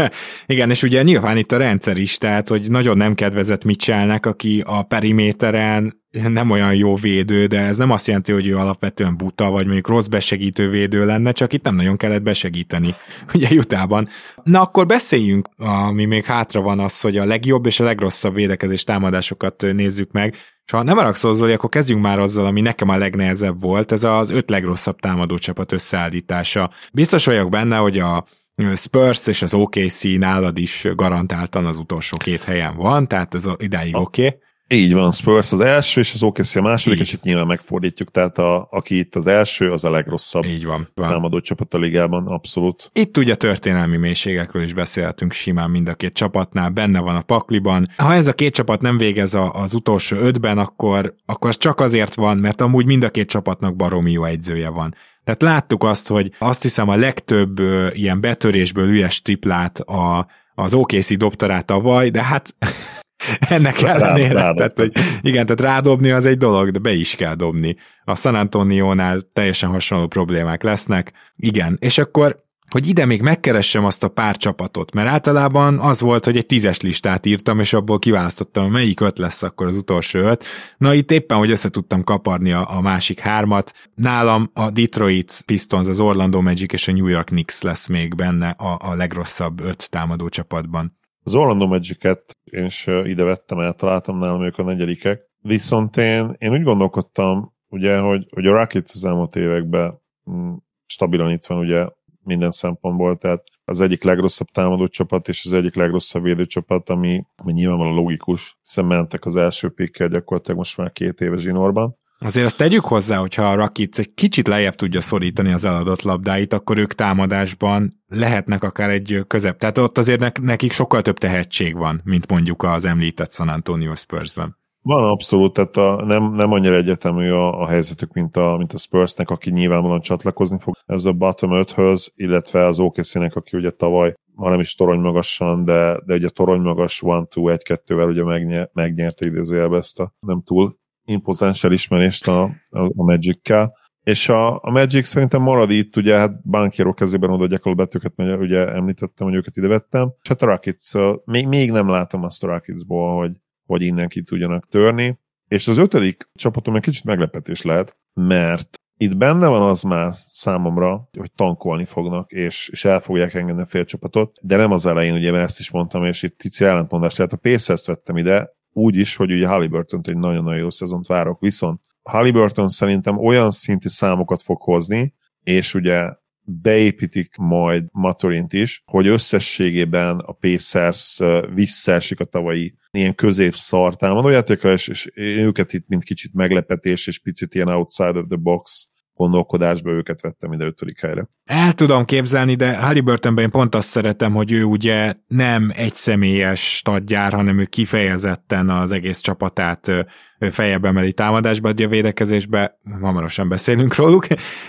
igen, és ugye nyilván itt a rendszer is, tehát, hogy nagyon nem kedvezett Mitchellnek, aki a periméteren nem olyan jó védő, de ez nem azt jelenti, hogy ő alapvetően buta, vagy mondjuk rossz besegítő védő lenne, csak itt nem nagyon kellett besegíteni, ugye Jutában. Na akkor beszéljünk, ami még hátra van az, hogy a legjobb és a legrosszabb védekezés támadásokat nézzük meg, és ha nem haragszol, Zoli, akkor kezdjünk már azzal, ami nekem a legnehezebb volt, ez az öt legrosszabb támadócsapat összeállítása. Biztos vagyok benne, hogy a Spurs és az OKC nálad is garantáltan az utolsó két helyen van, tehát ez a, idáig oké. Okay. Így van, Spurs az első, és az OKC a második, Így. és itt nyilván megfordítjuk, tehát a, aki itt az első, az a legrosszabb Így van, van. támadó csapat a ligában, abszolút. Itt ugye történelmi mélységekről is beszélhetünk simán mind a két csapatnál, benne van a pakliban. Ha ez a két csapat nem végez a, az utolsó ötben, akkor, akkor az csak azért van, mert amúgy mind a két csapatnak baromi jó egyzője van. Tehát láttuk azt, hogy azt hiszem a legtöbb ö, ilyen betörésből üres triplát a, az OKC dobta rá tavaly, de hát ennek ellenére. Rá, tehát, hogy igen, tehát rádobni az egy dolog, de be is kell dobni. A San Antonio-nál teljesen hasonló problémák lesznek. Igen, és akkor hogy ide még megkeressem azt a pár csapatot, mert általában az volt, hogy egy tízes listát írtam, és abból kiválasztottam, melyik öt lesz akkor az utolsó öt. Na itt éppen, hogy össze tudtam kaparni a, a másik hármat. Nálam a Detroit Pistons, az Orlando Magic és a New York Knicks lesz még benne a, a legrosszabb öt támadó csapatban. Az Orlando Magic-et én is ide vettem el, találtam nálam ők a negyedikek. Viszont én, én úgy gondolkodtam, ugye, hogy, hogy a Rockets az elmúlt években mm, stabilan itt van ugye minden szempontból, tehát az egyik legrosszabb támadó csapat és az egyik legrosszabb védőcsapat, ami, ami nyilvánvalóan logikus, hiszen mentek az első pikkel gyakorlatilag most már két éve zsinórban. Azért azt tegyük hozzá, hogyha a Rakic egy kicsit lejjebb tudja szorítani az eladott labdáit, akkor ők támadásban lehetnek akár egy közep. Tehát ott azért nekik sokkal több tehetség van, mint mondjuk az említett San Antonio Spursben. Van abszolút, tehát a, nem, nem annyira egyetemű a, a helyzetük, mint a, mint a Spursnek, aki nyilvánvalóan csatlakozni fog ez a bottom 5-höz, illetve az OKC-nek, aki ugye tavaly, ha nem is torony magasan, de, de ugye torony magas 1-2-1-2-vel ugye megnyerte, megnyerte idézőjelbe ezt a nem túl impozáns elismerést a, a, a Magic-kel. És a, a Magic szerintem marad itt, ugye hát bankérok kezében odaadják a betűket, mert ugye említettem, hogy őket ide vettem. És hát a Rockets, még, még nem látom azt a Rocketsból, hogy, hogy innen ki tudjanak törni. És az ötödik csapatom egy kicsit meglepetés lehet, mert itt benne van az már számomra, hogy tankolni fognak, és, és el fogják engedni a félcsapatot, de nem az elején, ugye, mert ezt is mondtam, és itt pici ellentmondás, tehát a Pacers vettem ide, úgy is, hogy ugye Halliburton egy nagyon-nagyon jó szezont várok, viszont Halliburton szerintem olyan szintű számokat fog hozni, és ugye beépítik majd Matorint is, hogy összességében a Pacers visszaesik a tavalyi ilyen középszar támadójátékra, és, és őket itt mint kicsit meglepetés, és picit ilyen outside of the box gondolkodásba őket vettem ide ötödik helyre. El tudom képzelni, de Halliburtonben én pont azt szeretem, hogy ő ugye nem egy személyes stadgyár, hanem ő kifejezetten az egész csapatát fejebb emeli támadásba, a védekezésbe, hamarosan beszélünk róluk,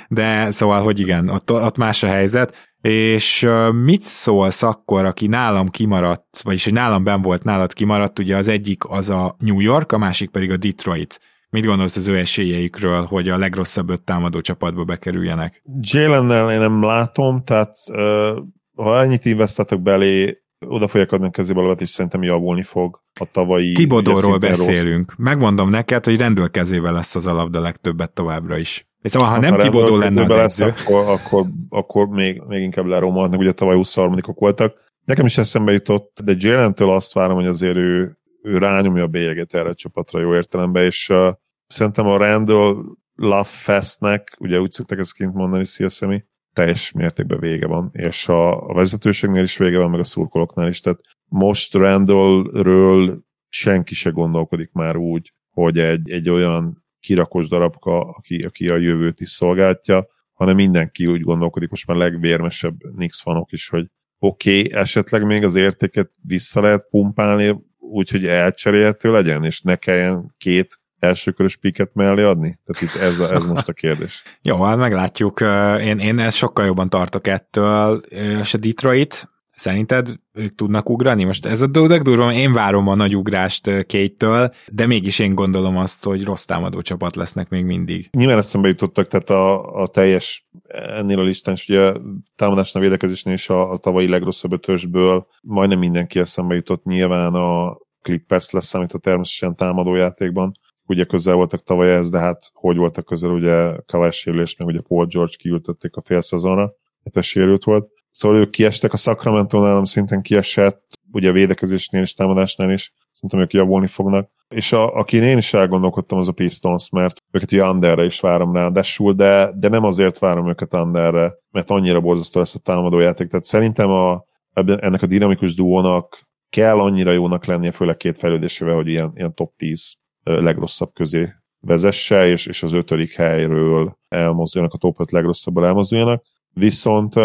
de szóval, hogy igen, ott, ott más a helyzet, és mit szólsz akkor, aki nálam kimaradt, vagyis hogy nálam ben volt, nálad kimaradt, ugye az egyik az a New York, a másik pedig a Detroit. Mit gondolsz az ő esélyeikről, hogy a legrosszabb öt támadó csapatba bekerüljenek? Jalen-nel én nem látom, tehát uh, ha ennyit investáltak belé, oda fogják adni a kezébe a és szerintem javulni fog a tavalyi... Tibodóról beszélünk. Rossz. Megmondom neked, hogy rendőr kezével lesz az de legtöbbet továbbra is. És szóval, ha, ha nem Tibodó lenne az lesz, edző... akkor, akkor, akkor még, még inkább leromolhatnak, ugye tavaly 23 voltak. Nekem is eszembe jutott, de Jalen-től azt várom, hogy azért ő ő rányomja a bélyeget erre a csapatra jó értelemben, és uh, szerintem a Randall Love Festnek, ugye úgy szokták ezt kint mondani, szia Szemi, teljes mértékben vége van, és a, a vezetőségnél is vége van, meg a szurkolóknál is, tehát most Randallről senki se gondolkodik már úgy, hogy egy, egy olyan kirakos darabka, aki, aki a jövőt is szolgáltja, hanem mindenki úgy gondolkodik, most már legvérmesebb Nix fanok is, hogy oké, okay, esetleg még az értéket vissza lehet pumpálni, úgyhogy elcserélhető legyen, és ne kelljen két elsőkörös piket mellé adni? Tehát itt ez, a, ez most a kérdés. Jó, hát meglátjuk. Én, én ezt sokkal jobban tartok ettől, és a Detroit, Szerinted ők tudnak ugrani? Most ez a dolog durva, én várom a nagy ugrást Kate-től, de mégis én gondolom azt, hogy rossz támadó csapat lesznek még mindig. Nyilván eszembe jutottak, tehát a, a teljes ennél a listán, és ugye támadásnál védekezésnél is a, a tavalyi legrosszabb ötösből majdnem mindenki eszembe jutott, nyilván a Clippers lesz számít a természetesen támadójátékban, ugye közel voltak tavaly ez, de hát hogy voltak közel, ugye Kawás sérülés, meg ugye Paul George kiültötték a fél szezonra, illetve sérült volt. Szóval ők kiestek, a Sacramento nálam szinten kiesett, ugye a védekezésnél és támadásnál is, szerintem ők javulni fognak. És a, akin én is elgondolkodtam, az a Pistons, mert őket ugye underre is várom ráadásul, de, de nem azért várom őket underre, mert annyira borzasztó lesz a támadójáték. Tehát szerintem a, ennek a dinamikus duónak kell annyira jónak lennie, főleg két fejlődésével, hogy ilyen, ilyen top 10 legrosszabb közé vezesse, és, és az ötödik helyről elmozduljanak, a top 5 legrosszabbal elmozduljanak. Viszont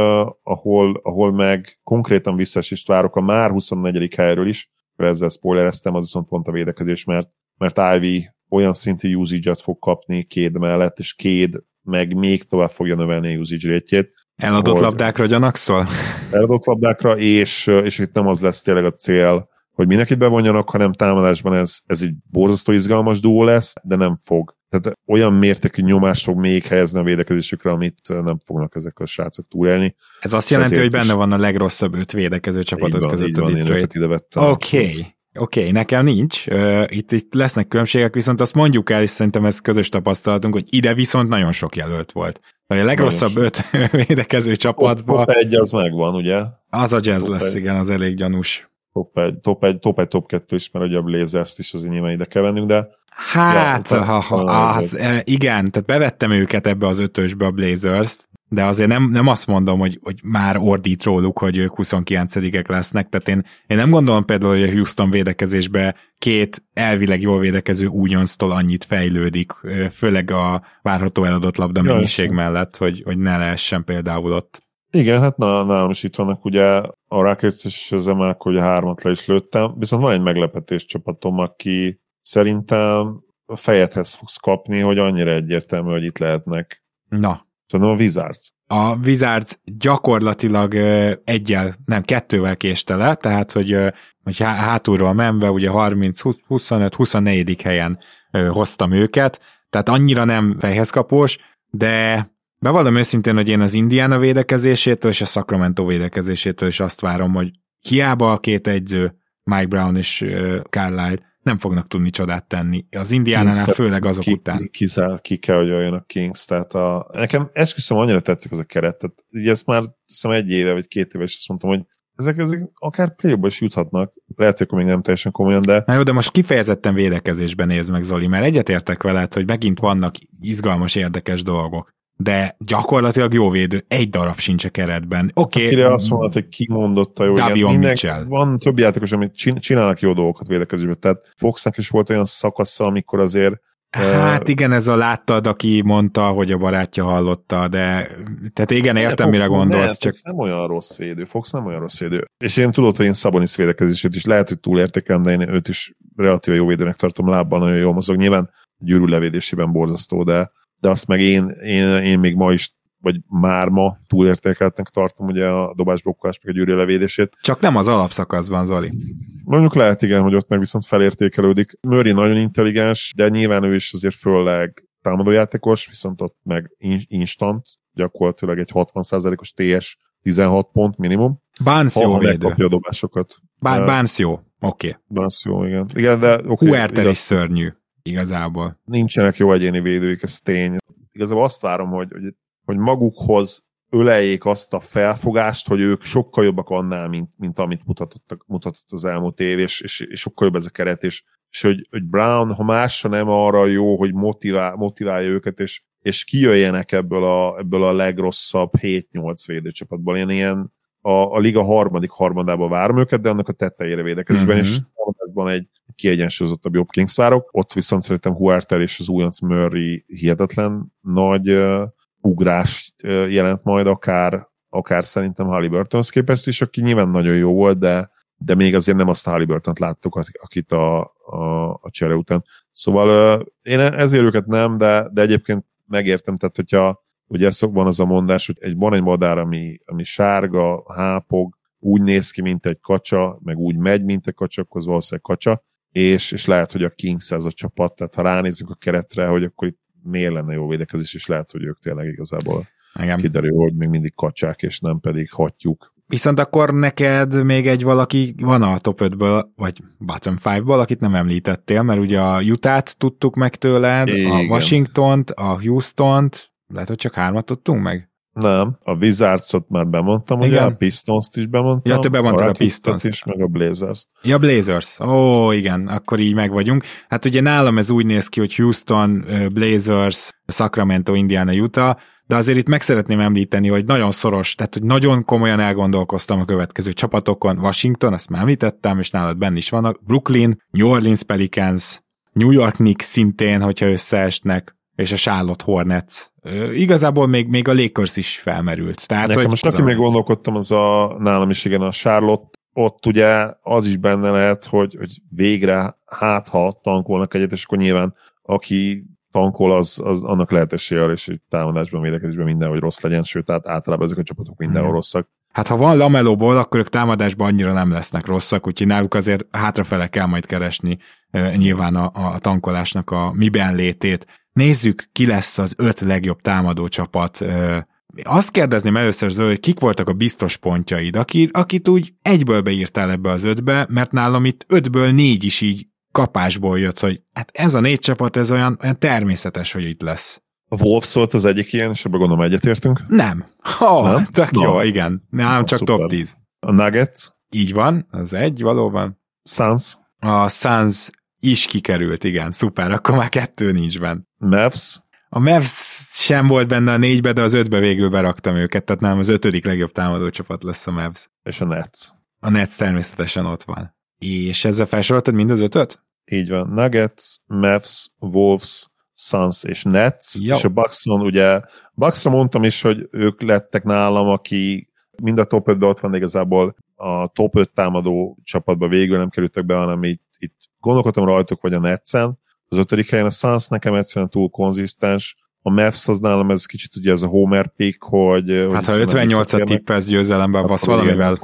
ahol, ahol meg konkrétan visszaesést várok a már 24. helyről is, ezzel spoilereztem, az viszont pont a védekezés, mert, mert Ivy olyan szintű usage fog kapni Kéd mellett, és Kéd meg még tovább fogja növelni a usage rétjét. Eladott labdákra gyanakszol? Eladott labdákra, és, és itt nem az lesz tényleg a cél, hogy mindenkit bevonjanak, hanem támadásban ez, ez egy borzasztó izgalmas duó lesz, de nem fog. Tehát olyan mértékű nyomást fog még helyezni a védekezésükre, amit nem fognak ezek a srácok túlélni. Ez azt jelenti, hogy benne van a legrosszabb öt védekező csapatot között a Detroit. Oké. Okay. Oké, okay, nekem nincs. Uh, itt, itt lesznek különbségek, viszont azt mondjuk el, és szerintem ez közös tapasztalatunk, hogy ide viszont nagyon sok jelölt volt. A legrosszabb öt védekező csapatban. Top egy az megvan, ugye? Az a jazz top lesz, egy. igen, az elég gyanús top egy, top egy, top, egy, top kettő is, mert ugye a Blazers-t is az nyilván ide kell vennünk, de Hát, ja, ha, ha, az, igen, tehát bevettem őket ebbe az ötösbe a Blazers-t, de azért nem, nem azt mondom, hogy, hogy már ordít róluk, hogy ők 29-ek lesznek, tehát én, én nem gondolom például, hogy a Houston védekezésbe két elvileg jól védekező újonctól annyit fejlődik, főleg a várható eladott labda mennyiség mellett, hogy, hogy ne lehessen például ott igen, hát nálam is itt vannak ugye a Rockets és az emelk, hogy a hármat le is lőttem, viszont van egy meglepetés csapatom, aki szerintem a fejedhez fogsz kapni, hogy annyira egyértelmű, hogy itt lehetnek. Na. Szerintem a Wizards. A Wizards gyakorlatilag egyel, nem kettővel késte le, tehát hogy, hogy hátulról menve ugye 30, 25, 24. helyen hoztam őket, tehát annyira nem fejhez kapós, de Bevallom őszintén, hogy én az Indiana védekezésétől és a Sacramento védekezésétől is azt várom, hogy hiába a két egyző, Mike Brown és Carlisle nem fognak tudni csodát tenni. Az Indiánánál főleg azok ki, után. Ki, ki, kell, hogy olyan a Kings. Tehát a, nekem esküszöm annyira tetszik az a keret. Tehát ugye ezt már hiszem egy éve vagy két éve is azt mondtam, hogy ezek, ezek akár play is juthatnak. Lehet, hogy még nem teljesen komolyan, de... Na jó, de most kifejezetten védekezésben néz meg, Zoli, mert egyetértek veled, hogy megint vannak izgalmas, érdekes dolgok de gyakorlatilag jó védő, egy darab sincs a keretben. Oké. Okay. Akire azt mondod, hogy ki mondotta jó, Davion Mitchell. Van több játékos, amit csinálnak jó dolgokat védekezésben, tehát Foxnak is volt olyan szakasza, amikor azért Hát igen, ez a láttad, aki mondta, hogy a barátja hallotta, de tehát igen, értem, mire gondolsz. Nem, csak... Fox nem olyan rossz védő, Fox nem olyan rossz védő. És én tudod, hogy én Szabonis védekezését is lehet, hogy túlértékelem, de én őt is relatíve jó védőnek tartom, lábban nagyon jól mozog. Nyilván gyűrű levédésében borzasztó, de de azt meg én, én, én még ma is vagy már ma túlértékeltnek tartom ugye a dobásblokkolás meg a gyűrű levédését. Csak nem az alapszakaszban, Zoli. Mondjuk lehet igen, hogy ott meg viszont felértékelődik. Murray nagyon intelligens, de nyilván ő is azért főleg támadójátékos, viszont ott meg instant, gyakorlatilag egy 60%-os TS 16 pont minimum. Bánsz jó védő. a dobásokat. Bánsz jó, oké. Okay. Bánsz jó, igen. igen de, okay, Huerter is szörnyű igazából. Nincsenek jó egyéni védőik, ez tény. Igazából azt várom, hogy, hogy, hogy magukhoz öleljék azt a felfogást, hogy ők sokkal jobbak annál, mint, mint amit mutatott, mutatott az elmúlt év, és, és, és sokkal jobb ez a keret, és, és hogy, hogy Brown, ha másra nem arra jó, hogy motivál, motiválja őket, és, és kijöjjenek ebből a, ebből a legrosszabb 7-8 védőcsapatból. Én ilyen a, a liga harmadik harmadába várom őket, de annak a tetteire védekezésben, uh-huh. és harmadikban egy kiegyensúlyozottabb jobb Kings várok. Ott viszont szerintem Huerter és az újonc Murray hihetetlen nagy uh, ugrás jelent majd, akár, akár szerintem Halliburtonhoz képest is, aki nyilván nagyon jó volt, de, de még azért nem azt Halliburtont láttuk, akit a, a, a csere után. Szóval én ezért őket nem, de, de egyébként megértem, tehát hogyha ugye van az a mondás, hogy egy, van egy madár, ami, ami sárga, hápog, úgy néz ki, mint egy kacsa, meg úgy megy, mint egy kacsa, akkor az valószínűleg kacsa, és, és lehet, hogy a Kings ez a csapat, tehát ha ránézzük a keretre, hogy akkor itt miért lenne jó védekezés, és lehet, hogy ők tényleg igazából Igen. kiderül, hogy még mindig kacsák, és nem pedig hatjuk. Viszont akkor neked még egy valaki van a top 5-ből, vagy bottom 5-ból, akit nem említettél, mert ugye a Utah-t tudtuk meg tőled, Igen. a Washington-t, a Houston-t, lehet, hogy csak hármat tudtunk meg? Nem, a Wizards-ot már bemondtam, Igen. ugye, a Pistons-t is bemondtam. Ja, te bemondtad a, a Pistons-t. is, meg a Blazers-t. Ja, Blazers. Ó, igen, akkor így meg vagyunk. Hát ugye nálam ez úgy néz ki, hogy Houston, Blazers, Sacramento, Indiana, Utah, de azért itt meg szeretném említeni, hogy nagyon szoros, tehát hogy nagyon komolyan elgondolkoztam a következő csapatokon. Washington, azt már említettem, és nálad benne is vannak. Brooklyn, New Orleans Pelicans, New York Knicks szintén, hogyha összeesnek, és a Charlotte Hornets. Igazából még, még a Lakers is felmerült. Tehát, Nekem hogy most aki még gondolkodtam, az a nálam is igen a Charlotte, ott ugye az is benne lehet, hogy, hogy végre hát ha tankolnak egyet, és akkor nyilván aki tankol, az, az annak lehet esélye és hogy támadásban, védekezésben mindenhogy rossz legyen, sőt, tehát általában ezek a csapatok mindenhol hmm. rosszak. Hát ha van lamelóból, akkor ők támadásban annyira nem lesznek rosszak, úgyhogy náluk azért hátrafele kell majd keresni e, nyilván a, a tankolásnak a miben létét. Nézzük, ki lesz az öt legjobb támadó csapat. Azt kérdezném először, Zöld, hogy kik voltak a biztos pontjaid, akit, akit úgy egyből beírtál ebbe az ötbe, mert nálam itt ötből négy is így kapásból jött, hogy hát ez a négy csapat, ez olyan, olyan természetes, hogy itt lesz. A Wolves volt az egyik ilyen, és ebben gondolom egyetértünk? Nem. Oh, nem? Tök no. jó, igen. Nem, csak szuper. top 10. A Nuggets? Így van, az egy valóban. Suns? A Suns is kikerült, igen, szuper, akkor már kettő nincs benne. Mavs? A Mavs sem volt benne a négybe, de az ötbe végül beraktam őket, tehát nem az ötödik legjobb támadó csapat lesz a Mavs. És a Nets? A Nets természetesen ott van. És ezzel felsoroltad mind az ötöt? Így van. Nuggets, Mavs, Wolves, Suns és Nets, Jó. és a Buckson ugye, Bucksra mondtam is, hogy ők lettek nálam, aki mind a top 5 ott van igazából a top 5 támadó csapatba végül nem kerültek be, hanem itt, itt gondolkodtam rajtuk, vagy a Netsen. Az ötödik helyen a Suns nekem egyszerűen túl konzisztens, a Mavs az nálam ez kicsit ugye ez a Homer pick, hogy... Hát ha 58-at tippelsz győzelemben, az valamivel,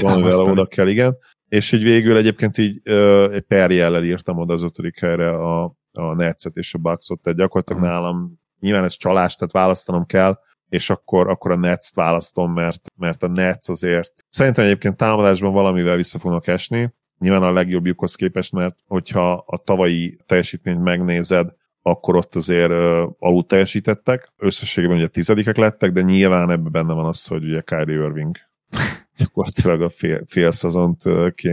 valamivel oda kell, igen és így végül egyébként így ö, egy perjellel írtam oda az ötödik helyre a, a Netset és a Bucksot, tehát gyakorlatilag uh-huh. nálam nyilván ez csalás, tehát választanom kell, és akkor, akkor a Nets-t választom, mert, mert a Nets azért szerintem egyébként támadásban valamivel vissza fognak esni, nyilván a legjobbjukhoz képest, mert hogyha a tavalyi teljesítményt megnézed, akkor ott azért uh, alul teljesítettek. Összességében ugye tizedikek lettek, de nyilván ebben benne van az, hogy ugye Kyrie Irving gyakorlatilag a fél, fél szezont,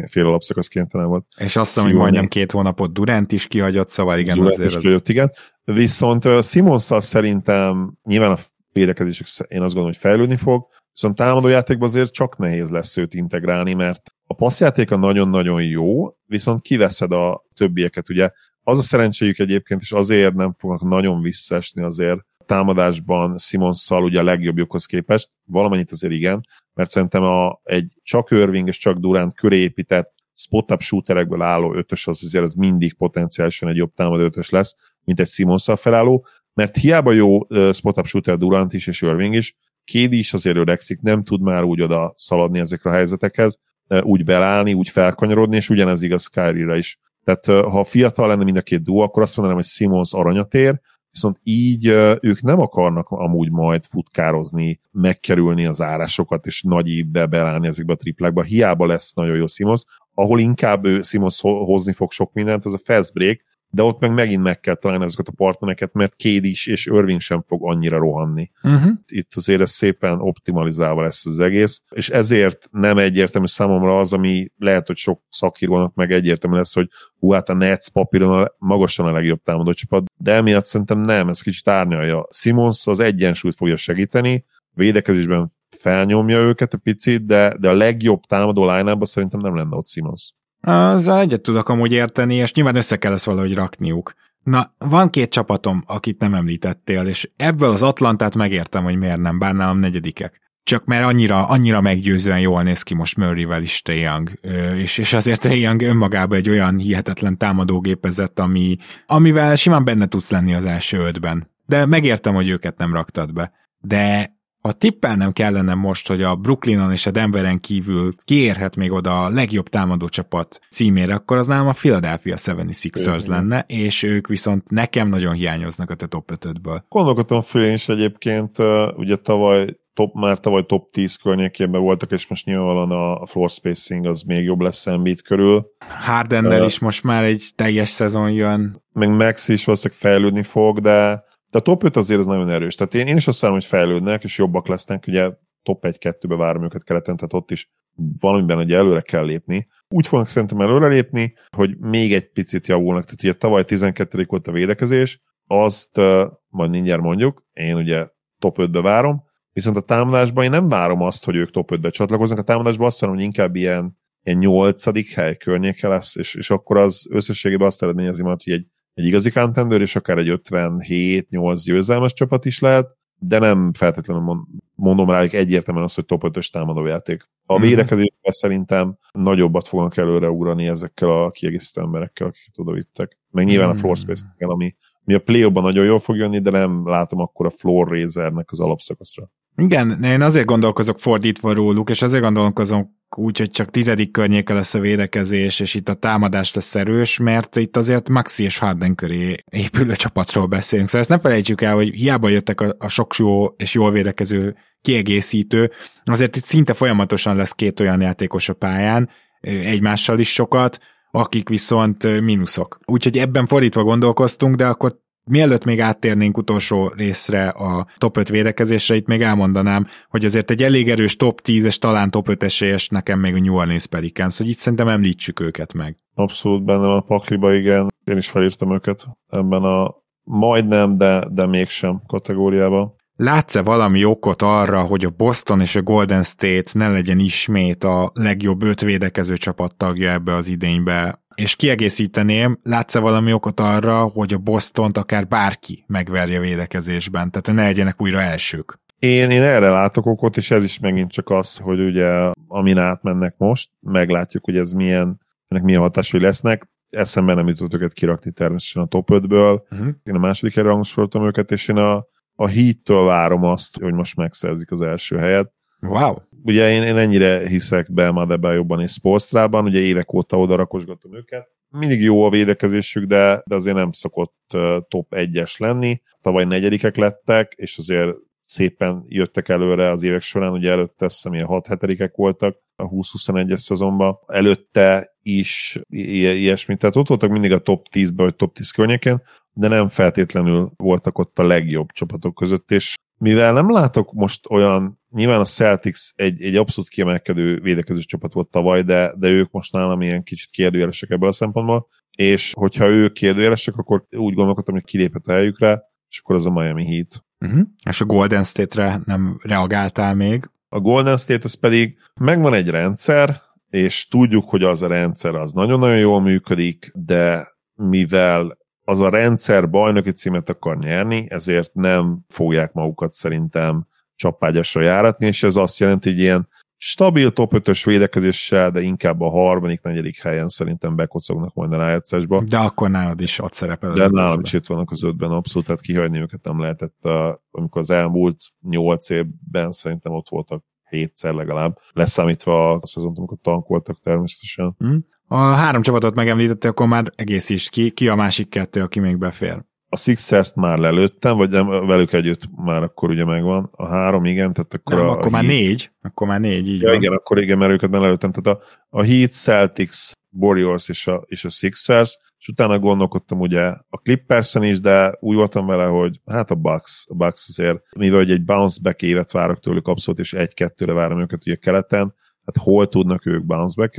fél alapszakasz kénytelen volt. És azt hiszem, hogy majdnem két hónapot Durant is kihagyott, szóval igen, Durant azért is az... igen. Viszont Simonszal szerintem nyilván a védekezésük én azt gondolom, hogy fejlődni fog, viszont támadójátékban azért csak nehéz lesz őt integrálni, mert a passzjátéka nagyon-nagyon jó, viszont kiveszed a többieket, ugye? Az a szerencséjük egyébként, és azért nem fognak nagyon visszaesni azért támadásban Simonszal ugye a legjobbjukhoz képest, valamennyit azért igen, mert szerintem a, egy csak Irving és csak Durant köré épített spot-up shooterekből álló ötös az azért az mindig potenciálisan egy jobb támadó ötös lesz, mint egy Simonszal felálló, mert hiába jó spot-up shooter Durant is és Irving is, Kédi is azért öregszik, nem tud már úgy oda szaladni ezekre a helyzetekhez, úgy belállni, úgy felkanyarodni, és ugyanez igaz Kyrie-ra is. Tehát ha fiatal lenne mind a két duo, akkor azt mondanám, hogy Simons aranyatér, viszont így ők nem akarnak amúgy majd futkározni, megkerülni az árásokat, és nagy évbe belállni ezekbe a triplákba. Hiába lesz nagyon jó Simons, ahol inkább ő Simons hozni fog sok mindent, az a fast break, de ott meg megint meg kell találni ezeket a partnereket, mert Kéd is és Irving sem fog annyira rohanni. Uh-huh. Itt azért ez szépen optimalizálva lesz az egész, és ezért nem egyértelmű számomra az, ami lehet, hogy sok szakírónak meg egyértelmű lesz, hogy hú, hát a Nets papíron a, magasan a legjobb támadó csapat, de emiatt szerintem nem, ez kicsit árnyalja. Simons az egyensúlyt fogja segíteni, védekezésben felnyomja őket a picit, de, de a legjobb támadó line szerintem nem lenne ott Simons. Azzal egyet tudok amúgy érteni, és nyilván össze kell ezt valahogy rakniuk. Na, van két csapatom, akit nem említettél, és ebből az Atlantát megértem, hogy miért nem, bár nálam negyedikek. Csak mert annyira, annyira meggyőzően jól néz ki most Murrayvel is Trae Young, és, és azért Trae Young önmagában egy olyan hihetetlen támadógépezet, ami, amivel simán benne tudsz lenni az első ötben. De megértem, hogy őket nem raktad be. De ha tippelnem kellene most, hogy a Brooklynon és a Denveren kívül kiérhet még oda a legjobb támadó csapat címére, akkor az nálam a Philadelphia 76ers mm. lenne, és ők viszont nekem nagyon hiányoznak a te top 5-ből. Gondolkodtam főleg is egyébként, ugye tavaly top, már tavaly top 10 környékében voltak, és most nyilvánvalóan a floor spacing az még jobb lesz Embiid körül. Hardennel uh, is most már egy teljes szezon jön. Meg Max is valószínűleg fejlődni fog, de de a top 5 azért az nagyon erős. Tehát én, én is azt mondom, hogy fejlődnek, és jobbak lesznek. Ugye top 1-2-be várom őket keleten, tehát ott is valamiben ugye előre kell lépni. Úgy fognak szerintem előre lépni, hogy még egy picit javulnak. Tehát ugye tavaly 12. volt a védekezés, azt uh, majd mindjárt mondjuk, én ugye top 5-be várom, viszont a támadásban én nem várom azt, hogy ők top 5-be csatlakoznak. A támadásban azt mondom, hogy inkább ilyen, ilyen 8. hely környéke lesz, és, és akkor az összességében azt eredményezi majd, hogy egy egy igazi contender, és akár egy 57-8 győzelmes csapat is lehet, de nem feltétlenül mondom rájuk egyértelműen azt, hogy top 5-ös támadójáték. A mm. védekezésben szerintem nagyobbat fognak előre ugrani ezekkel a kiegészítő emberekkel, akiket oda vittek. Meg nyilván a mhm. floor space ami mi a play nagyon jól fog jönni, de nem látom akkor a floor razernek az alapszakaszra. Igen, én azért gondolkozok fordítva róluk, és azért gondolkozom úgy, hogy csak tizedik környéke lesz a védekezés, és itt a támadás lesz erős, mert itt azért Maxi és Harden köré épülő csapatról beszélünk. Szóval ezt ne felejtsük el, hogy hiába jöttek a, a sok jó és jól védekező kiegészítő, azért itt szinte folyamatosan lesz két olyan játékos a pályán, egymással is sokat, akik viszont mínuszok. Úgyhogy ebben fordítva gondolkoztunk, de akkor Mielőtt még áttérnénk utolsó részre a top 5 védekezésre, itt még elmondanám, hogy azért egy elég erős top 10-es, talán top 5 esélyes nekem még a New Orleans Pelicans, hogy itt szerintem említsük őket meg. Abszolút benne a pakliba, igen. Én is felírtam őket ebben a majdnem, de, de mégsem kategóriában. Látsz-e valami okot arra, hogy a Boston és a Golden State ne legyen ismét a legjobb öt védekező csapat tagja ebbe az idénybe? És kiegészíteném, látsz-e valami okot arra, hogy a Bostont akár bárki megverje védekezésben, tehát ne legyenek újra elsők? Én, én erre látok okot, és ez is megint csak az, hogy ugye amin átmennek most, meglátjuk, hogy ez milyen, ennek milyen hatásai lesznek. Eszembe nem jutott őket kirakni természetesen a top 5-ből. Uh-huh. Én a második helyre rangsoroltam őket, és én a, a Heat-től várom azt, hogy most megszerzik az első helyet. Wow. Ugye én, én ennyire hiszek be jobban és Spolstrában, ugye évek óta oda rakosgatom őket. Mindig jó a védekezésük, de, de azért nem szokott top 1-es lenni. Tavaly negyedikek lettek, és azért szépen jöttek előre az évek során, ugye előtte azt hiszem ilyen 6 hetedikek voltak a 20-21-es szezonban, előtte is ilyesmi, tehát ott voltak mindig a top 10-ben, vagy top 10 környéken, de nem feltétlenül voltak ott a legjobb csapatok között, és mivel nem látok most olyan, nyilván a Celtics egy, egy abszolút kiemelkedő védekező csapat volt tavaly, de, de ők most nálam ilyen kicsit kérdőjelesek ebből a szempontból, és hogyha ők kérdőjelesek, akkor úgy gondolkodtam, hogy kiléphet a helyükre, és akkor az a Miami Heat. Uh-huh. És a Golden State-re nem reagáltál még? A Golden State az pedig megvan egy rendszer, és tudjuk, hogy az a rendszer az nagyon-nagyon jól működik, de mivel az a rendszer bajnoki címet akar nyerni, ezért nem fogják magukat szerintem csapágyasra járatni, és ez azt jelenti, hogy ilyen stabil top 5-ös védekezéssel, de inkább a harmadik, negyedik helyen szerintem bekocognak majd a rájátszásba. De akkor nálad is ott szerepel. De nálam is itt vannak az ötben abszolút, tehát kihagyni őket nem lehetett, a, amikor az elmúlt nyolc évben szerintem ott voltak hétszer legalább, leszámítva a szezont, amikor tankoltak természetesen. Hmm. A három csapatot megemlítette, akkor már egész is ki, ki a másik kettő, aki még befér? A Sixers-t már lelőttem, vagy nem, velük együtt már akkor ugye megvan. A három, igen, tehát akkor nem, a, akkor a már Heat, négy, akkor már négy, így Ja, van. igen, akkor igen, mert őket már lelőttem. Tehát a, a Heat, Celtics, Warriors és a, és a Sixers, és utána gondolkodtam ugye a Clippersen is, de úgy voltam vele, hogy hát a Bucks, a Bucks azért, mivel egy bounce back évet várok tőlük abszolút, és egy-kettőre várom őket ugye keleten, hát hol tudnak ők bounce back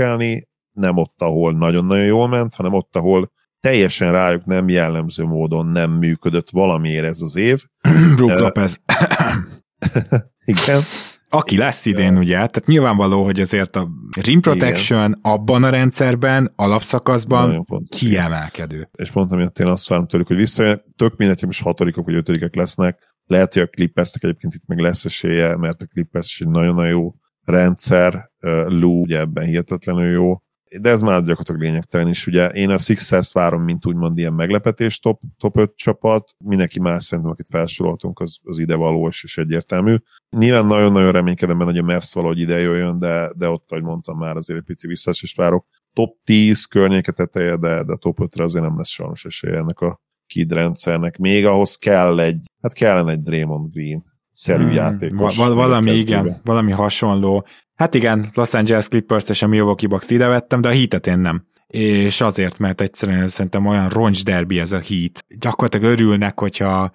nem ott, ahol nagyon-nagyon jól ment, hanem ott, ahol teljesen rájuk nem jellemző módon nem működött valamiért ez az év. Brook Lopez. Igen, Aki lesz idén, ugye? Tehát nyilvánvaló, hogy azért a rim protection abban a rendszerben, alapszakaszban kiemelkedő. és pont amiatt én azt várom tőlük, hogy visszajön. Tök mindegy, hogy most hatodikok vagy ötödikek lesznek. Lehet, hogy a Clippersnek egyébként itt meg lesz esélye, mert a Clippers is egy nagyon-nagyon jó rendszer. Lou ugye ebben hihetetlenül jó. De ez már gyakorlatilag lényegtelen is. Ugye én a Sixers várom, mint úgymond ilyen meglepetés top, top 5 csapat. Mindenki más szerintem, akit felsoroltunk, az, az ide való és, és egyértelmű. Nyilván nagyon-nagyon reménykedem benne, hogy a Mavs valahogy ide jöjjön, de, de ott, ahogy mondtam már, azért egy pici visszaesést várok. Top 10 környéke teteje, de, de top 5-re azért nem lesz sajnos esélye ennek a kid rendszernek. Még ahhoz kell egy, hát kellene egy Draymond Green szerű Hmm, játékos. val- valami, igen, valami hasonló. Hát igen, Los Angeles Clippers és a Milwaukee Bucks ide vettem, de a Heatet én nem. És azért, mert egyszerűen szerintem olyan roncs derbi ez a Heat. Gyakorlatilag örülnek, hogyha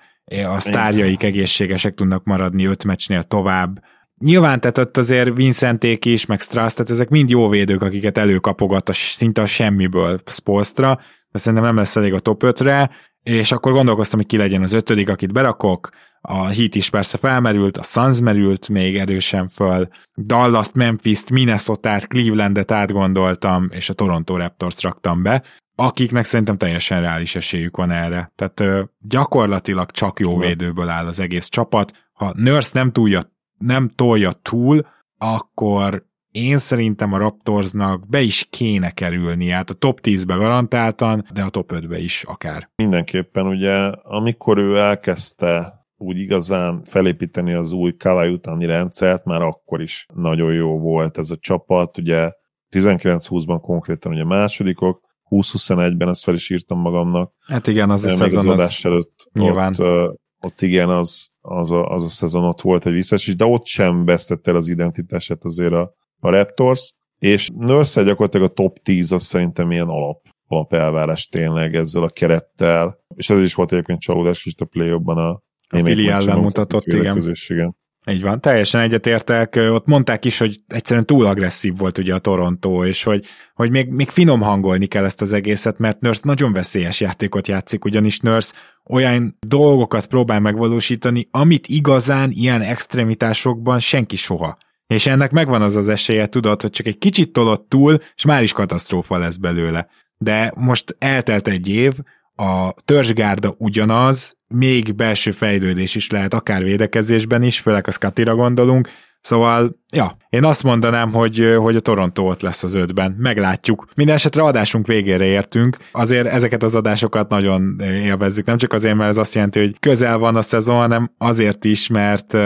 a sztárjaik egészségesek tudnak maradni öt meccsnél tovább. Nyilván, tehát ott azért Vincenték is, meg Strass, tehát ezek mind jó védők, akiket előkapogat a, szinte a semmiből Spolstra, de szerintem nem lesz elég a top 5-re, és akkor gondolkoztam, hogy ki legyen az ötödik, akit berakok, a Heat is persze felmerült, a Suns merült még erősen föl, Dallas-t, Memphis-t, Minnesota-t, Clevelandet átgondoltam, és a Toronto Raptors raktam be, akiknek szerintem teljesen reális esélyük van erre. Tehát ö, gyakorlatilag csak jó védőből áll az egész csapat. Ha Nurse nem, túlja, nem tolja túl, akkor én szerintem a Raptorsnak be is kéne kerülni, hát a top 10-be garantáltan, de a top 5-be is akár. Mindenképpen ugye, amikor ő elkezdte úgy igazán felépíteni az új Kawai utáni rendszert, már akkor is nagyon jó volt ez a csapat, ugye 19-20-ban konkrétan ugye másodikok, 20-21-ben ezt fel is írtam magamnak, Hát igen, az a az szezon az... adás előtt nyilván. Ott, ott igen, az, az, a, az a szezon ott volt egy visszaesés, de ott sem vesztette el az identitását azért a, a Raptors, és Nurse gyakorlatilag a top 10 az szerintem ilyen alap, alap elvárás tényleg ezzel a kerettel, és ez is volt egyébként csalódás is a play a A Fili ellen mutatott, igen. igen. Így van, teljesen egyetértek. Ott mondták is, hogy egyszerűen túl agresszív volt ugye a Toronto, és hogy, hogy még, még finom hangolni kell ezt az egészet, mert Nurse nagyon veszélyes játékot játszik, ugyanis Nurse olyan dolgokat próbál megvalósítani, amit igazán ilyen extremitásokban senki soha. És ennek megvan az az esélye, tudod, hogy csak egy kicsit tolott túl, és már is katasztrófa lesz belőle. De most eltelt egy év, a törzsgárda ugyanaz, még belső fejlődés is lehet, akár védekezésben is, főleg a Skatira gondolunk, Szóval, ja, én azt mondanám, hogy, hogy a Toronto ott lesz az ötben. Meglátjuk. Minden esetre adásunk végére értünk. Azért ezeket az adásokat nagyon élvezzük. Nem csak azért, mert ez azt jelenti, hogy közel van a szezon, hanem azért is, mert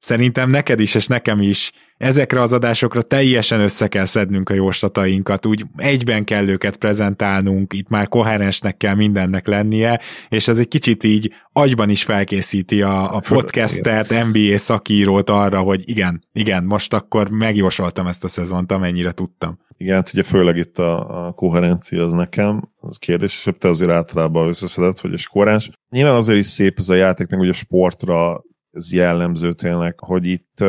szerintem neked is, és nekem is ezekre az adásokra teljesen össze kell szednünk a jóslatainkat, úgy egyben kell őket prezentálnunk, itt már koherensnek kell mindennek lennie, és ez egy kicsit így agyban is felkészíti a, a podcastert, NBA szakírót arra, hogy igen, igen, most akkor megjósoltam ezt a szezont, amennyire tudtam. Igen, hát ugye főleg itt a, a koherencia az nekem, az kérdés, és te azért általában összeszedett, vagy a korás. Nyilván azért is szép ez a játék, meg ugye a sportra ez jellemző tényleg, hogy itt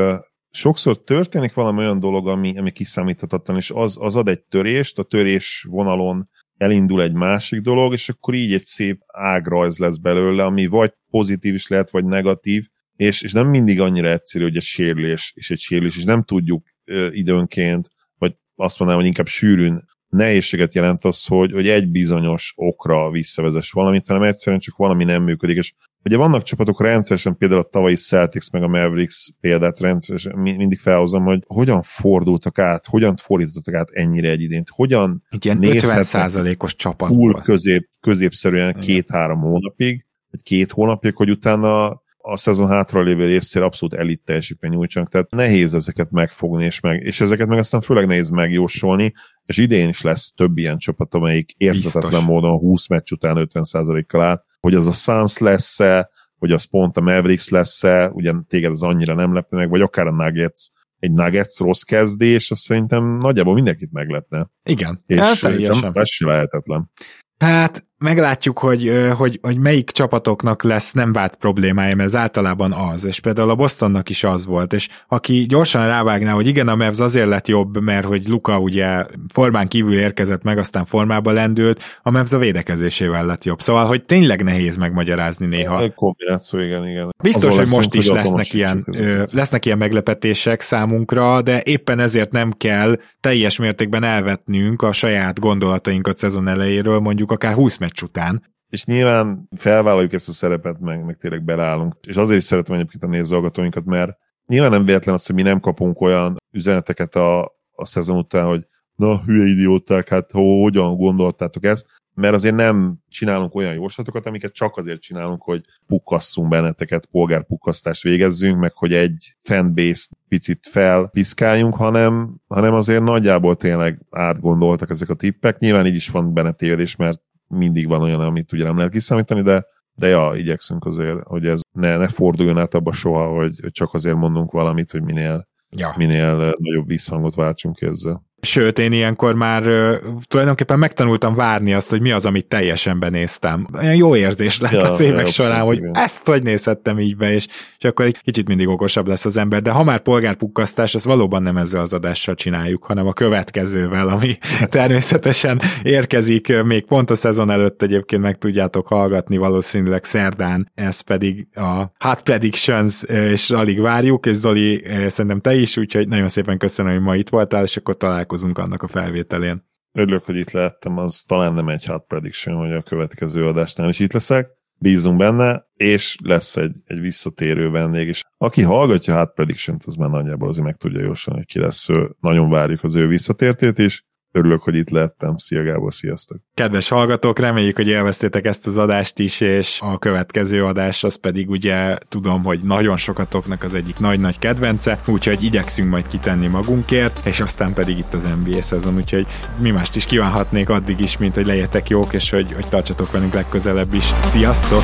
sokszor történik valami olyan dolog, ami, ami kiszámíthatatlan, és az, az ad egy törést, a törés vonalon elindul egy másik dolog, és akkor így egy szép ágrajz lesz belőle, ami vagy pozitív is lehet, vagy negatív, és, és nem mindig annyira egyszerű, hogy egy sérülés és egy sérülés, és nem tudjuk ö, időnként, vagy azt mondanám, hogy inkább sűrűn nehézséget jelent az, hogy, hogy egy bizonyos okra visszavezes valamit, hanem egyszerűen csak valami nem működik, és Ugye vannak csapatok rendszeresen, például a tavalyi Celtics meg a Mavericks példát rendszeresen mindig felhozom, hogy hogyan fordultak át, hogyan fordítottak át ennyire egy idént, hogyan Egy ilyen 50%-os csapat. Full közép, középszerűen két-három hónapig, vagy két hónapig, hogy utána a szezon hátra lévő részére abszolút elit teljesítmény nyújtsanak, tehát nehéz ezeket megfogni, és, meg, és ezeket meg aztán főleg nehéz megjósolni, és idén is lesz több ilyen csapat, amelyik értetetlen Biztos. módon 20 meccs után 50%-kal áll, hogy az a Suns lesz-e, hogy az pont a Mavericks lesz-e, ugye téged az annyira nem lepne meg, vagy akár a Nuggets, egy Nuggets rossz kezdés, azt szerintem nagyjából mindenkit meglepne. Igen, és hát teljesen. Ez lehetetlen. Hát meglátjuk, hogy, hogy, hogy melyik csapatoknak lesz nem vált problémája, mert ez általában az, és például a Bostonnak is az volt, és aki gyorsan rávágná, hogy igen, a Mavs azért lett jobb, mert hogy Luka ugye formán kívül érkezett meg, aztán formába lendült, a Mavs a védekezésével lett jobb. Szóval, hogy tényleg nehéz megmagyarázni néha. Egy kombináció, igen, igen. Biztos, hogy most is lesznek ilyen, lesznek ilyen meglepetések számunkra, de éppen ezért nem kell teljes mértékben elvetnünk a saját gondolatainkat szezon elejéről, mondjuk akár 20 meccs után. És nyilván felvállaljuk ezt a szerepet, meg, meg tényleg beleállunk. És azért is szeretem egyébként a nézőhallgatóinkat, mert nyilván nem véletlen az, hogy mi nem kapunk olyan üzeneteket a, a szezon után, hogy na, hülye idióták, hát hogyan gondoltátok ezt, mert azért nem csinálunk olyan jóslatokat, amiket csak azért csinálunk, hogy pukkasszunk benneteket, polgárpukkasztást végezzünk, meg hogy egy fanbase picit felpiszkáljunk, hanem, hanem azért nagyjából tényleg átgondoltak ezek a tippek. Nyilván így is van benne tévedés, mert mindig van olyan, amit ugye nem lehet kiszámítani, de de ja, igyekszünk azért, hogy ez ne, ne forduljon át abba soha, hogy csak azért mondunk valamit, hogy minél, ja. minél nagyobb visszhangot váltsunk ezzel. Sőt, én ilyenkor már tulajdonképpen megtanultam várni azt, hogy mi az, amit teljesen benéztem. Olyan jó érzés lett ja, az évek ja, során, hogy igen. ezt hogy nézhettem így be, és, és akkor egy kicsit mindig okosabb lesz az ember. De ha már polgárpukkasztás, az valóban nem ezzel az adással csináljuk, hanem a következővel, ami természetesen érkezik még pont a szezon előtt egyébként meg tudjátok hallgatni valószínűleg szerdán, ez pedig a Hot Predictions, és alig várjuk, és Zoli, szerintem te is, úgyhogy nagyon szépen köszönöm, hogy ma itt voltál, és akkor találkozunk találkozunk annak a felvételén. Örülök, hogy itt lehettem, az talán nem egy hot prediction, hogy a következő adásnál is itt leszek. Bízunk benne, és lesz egy, egy visszatérő vendég, és aki hallgatja hot prediction-t, az már nagyjából azért meg tudja jósolni, hogy ki lesz ő. Nagyon várjuk az ő visszatértét is, Örülök, hogy itt lettem. Szia Gábor, sziasztok! Kedves hallgatók, reméljük, hogy élveztétek ezt az adást is, és a következő adás az pedig ugye tudom, hogy nagyon sokatoknak az egyik nagy-nagy kedvence, úgyhogy igyekszünk majd kitenni magunkért, és aztán pedig itt az NBA szezon, úgyhogy mi mást is kívánhatnék addig is, mint hogy legyetek jók, és hogy, hogy tartsatok velünk legközelebb is. Sziasztok!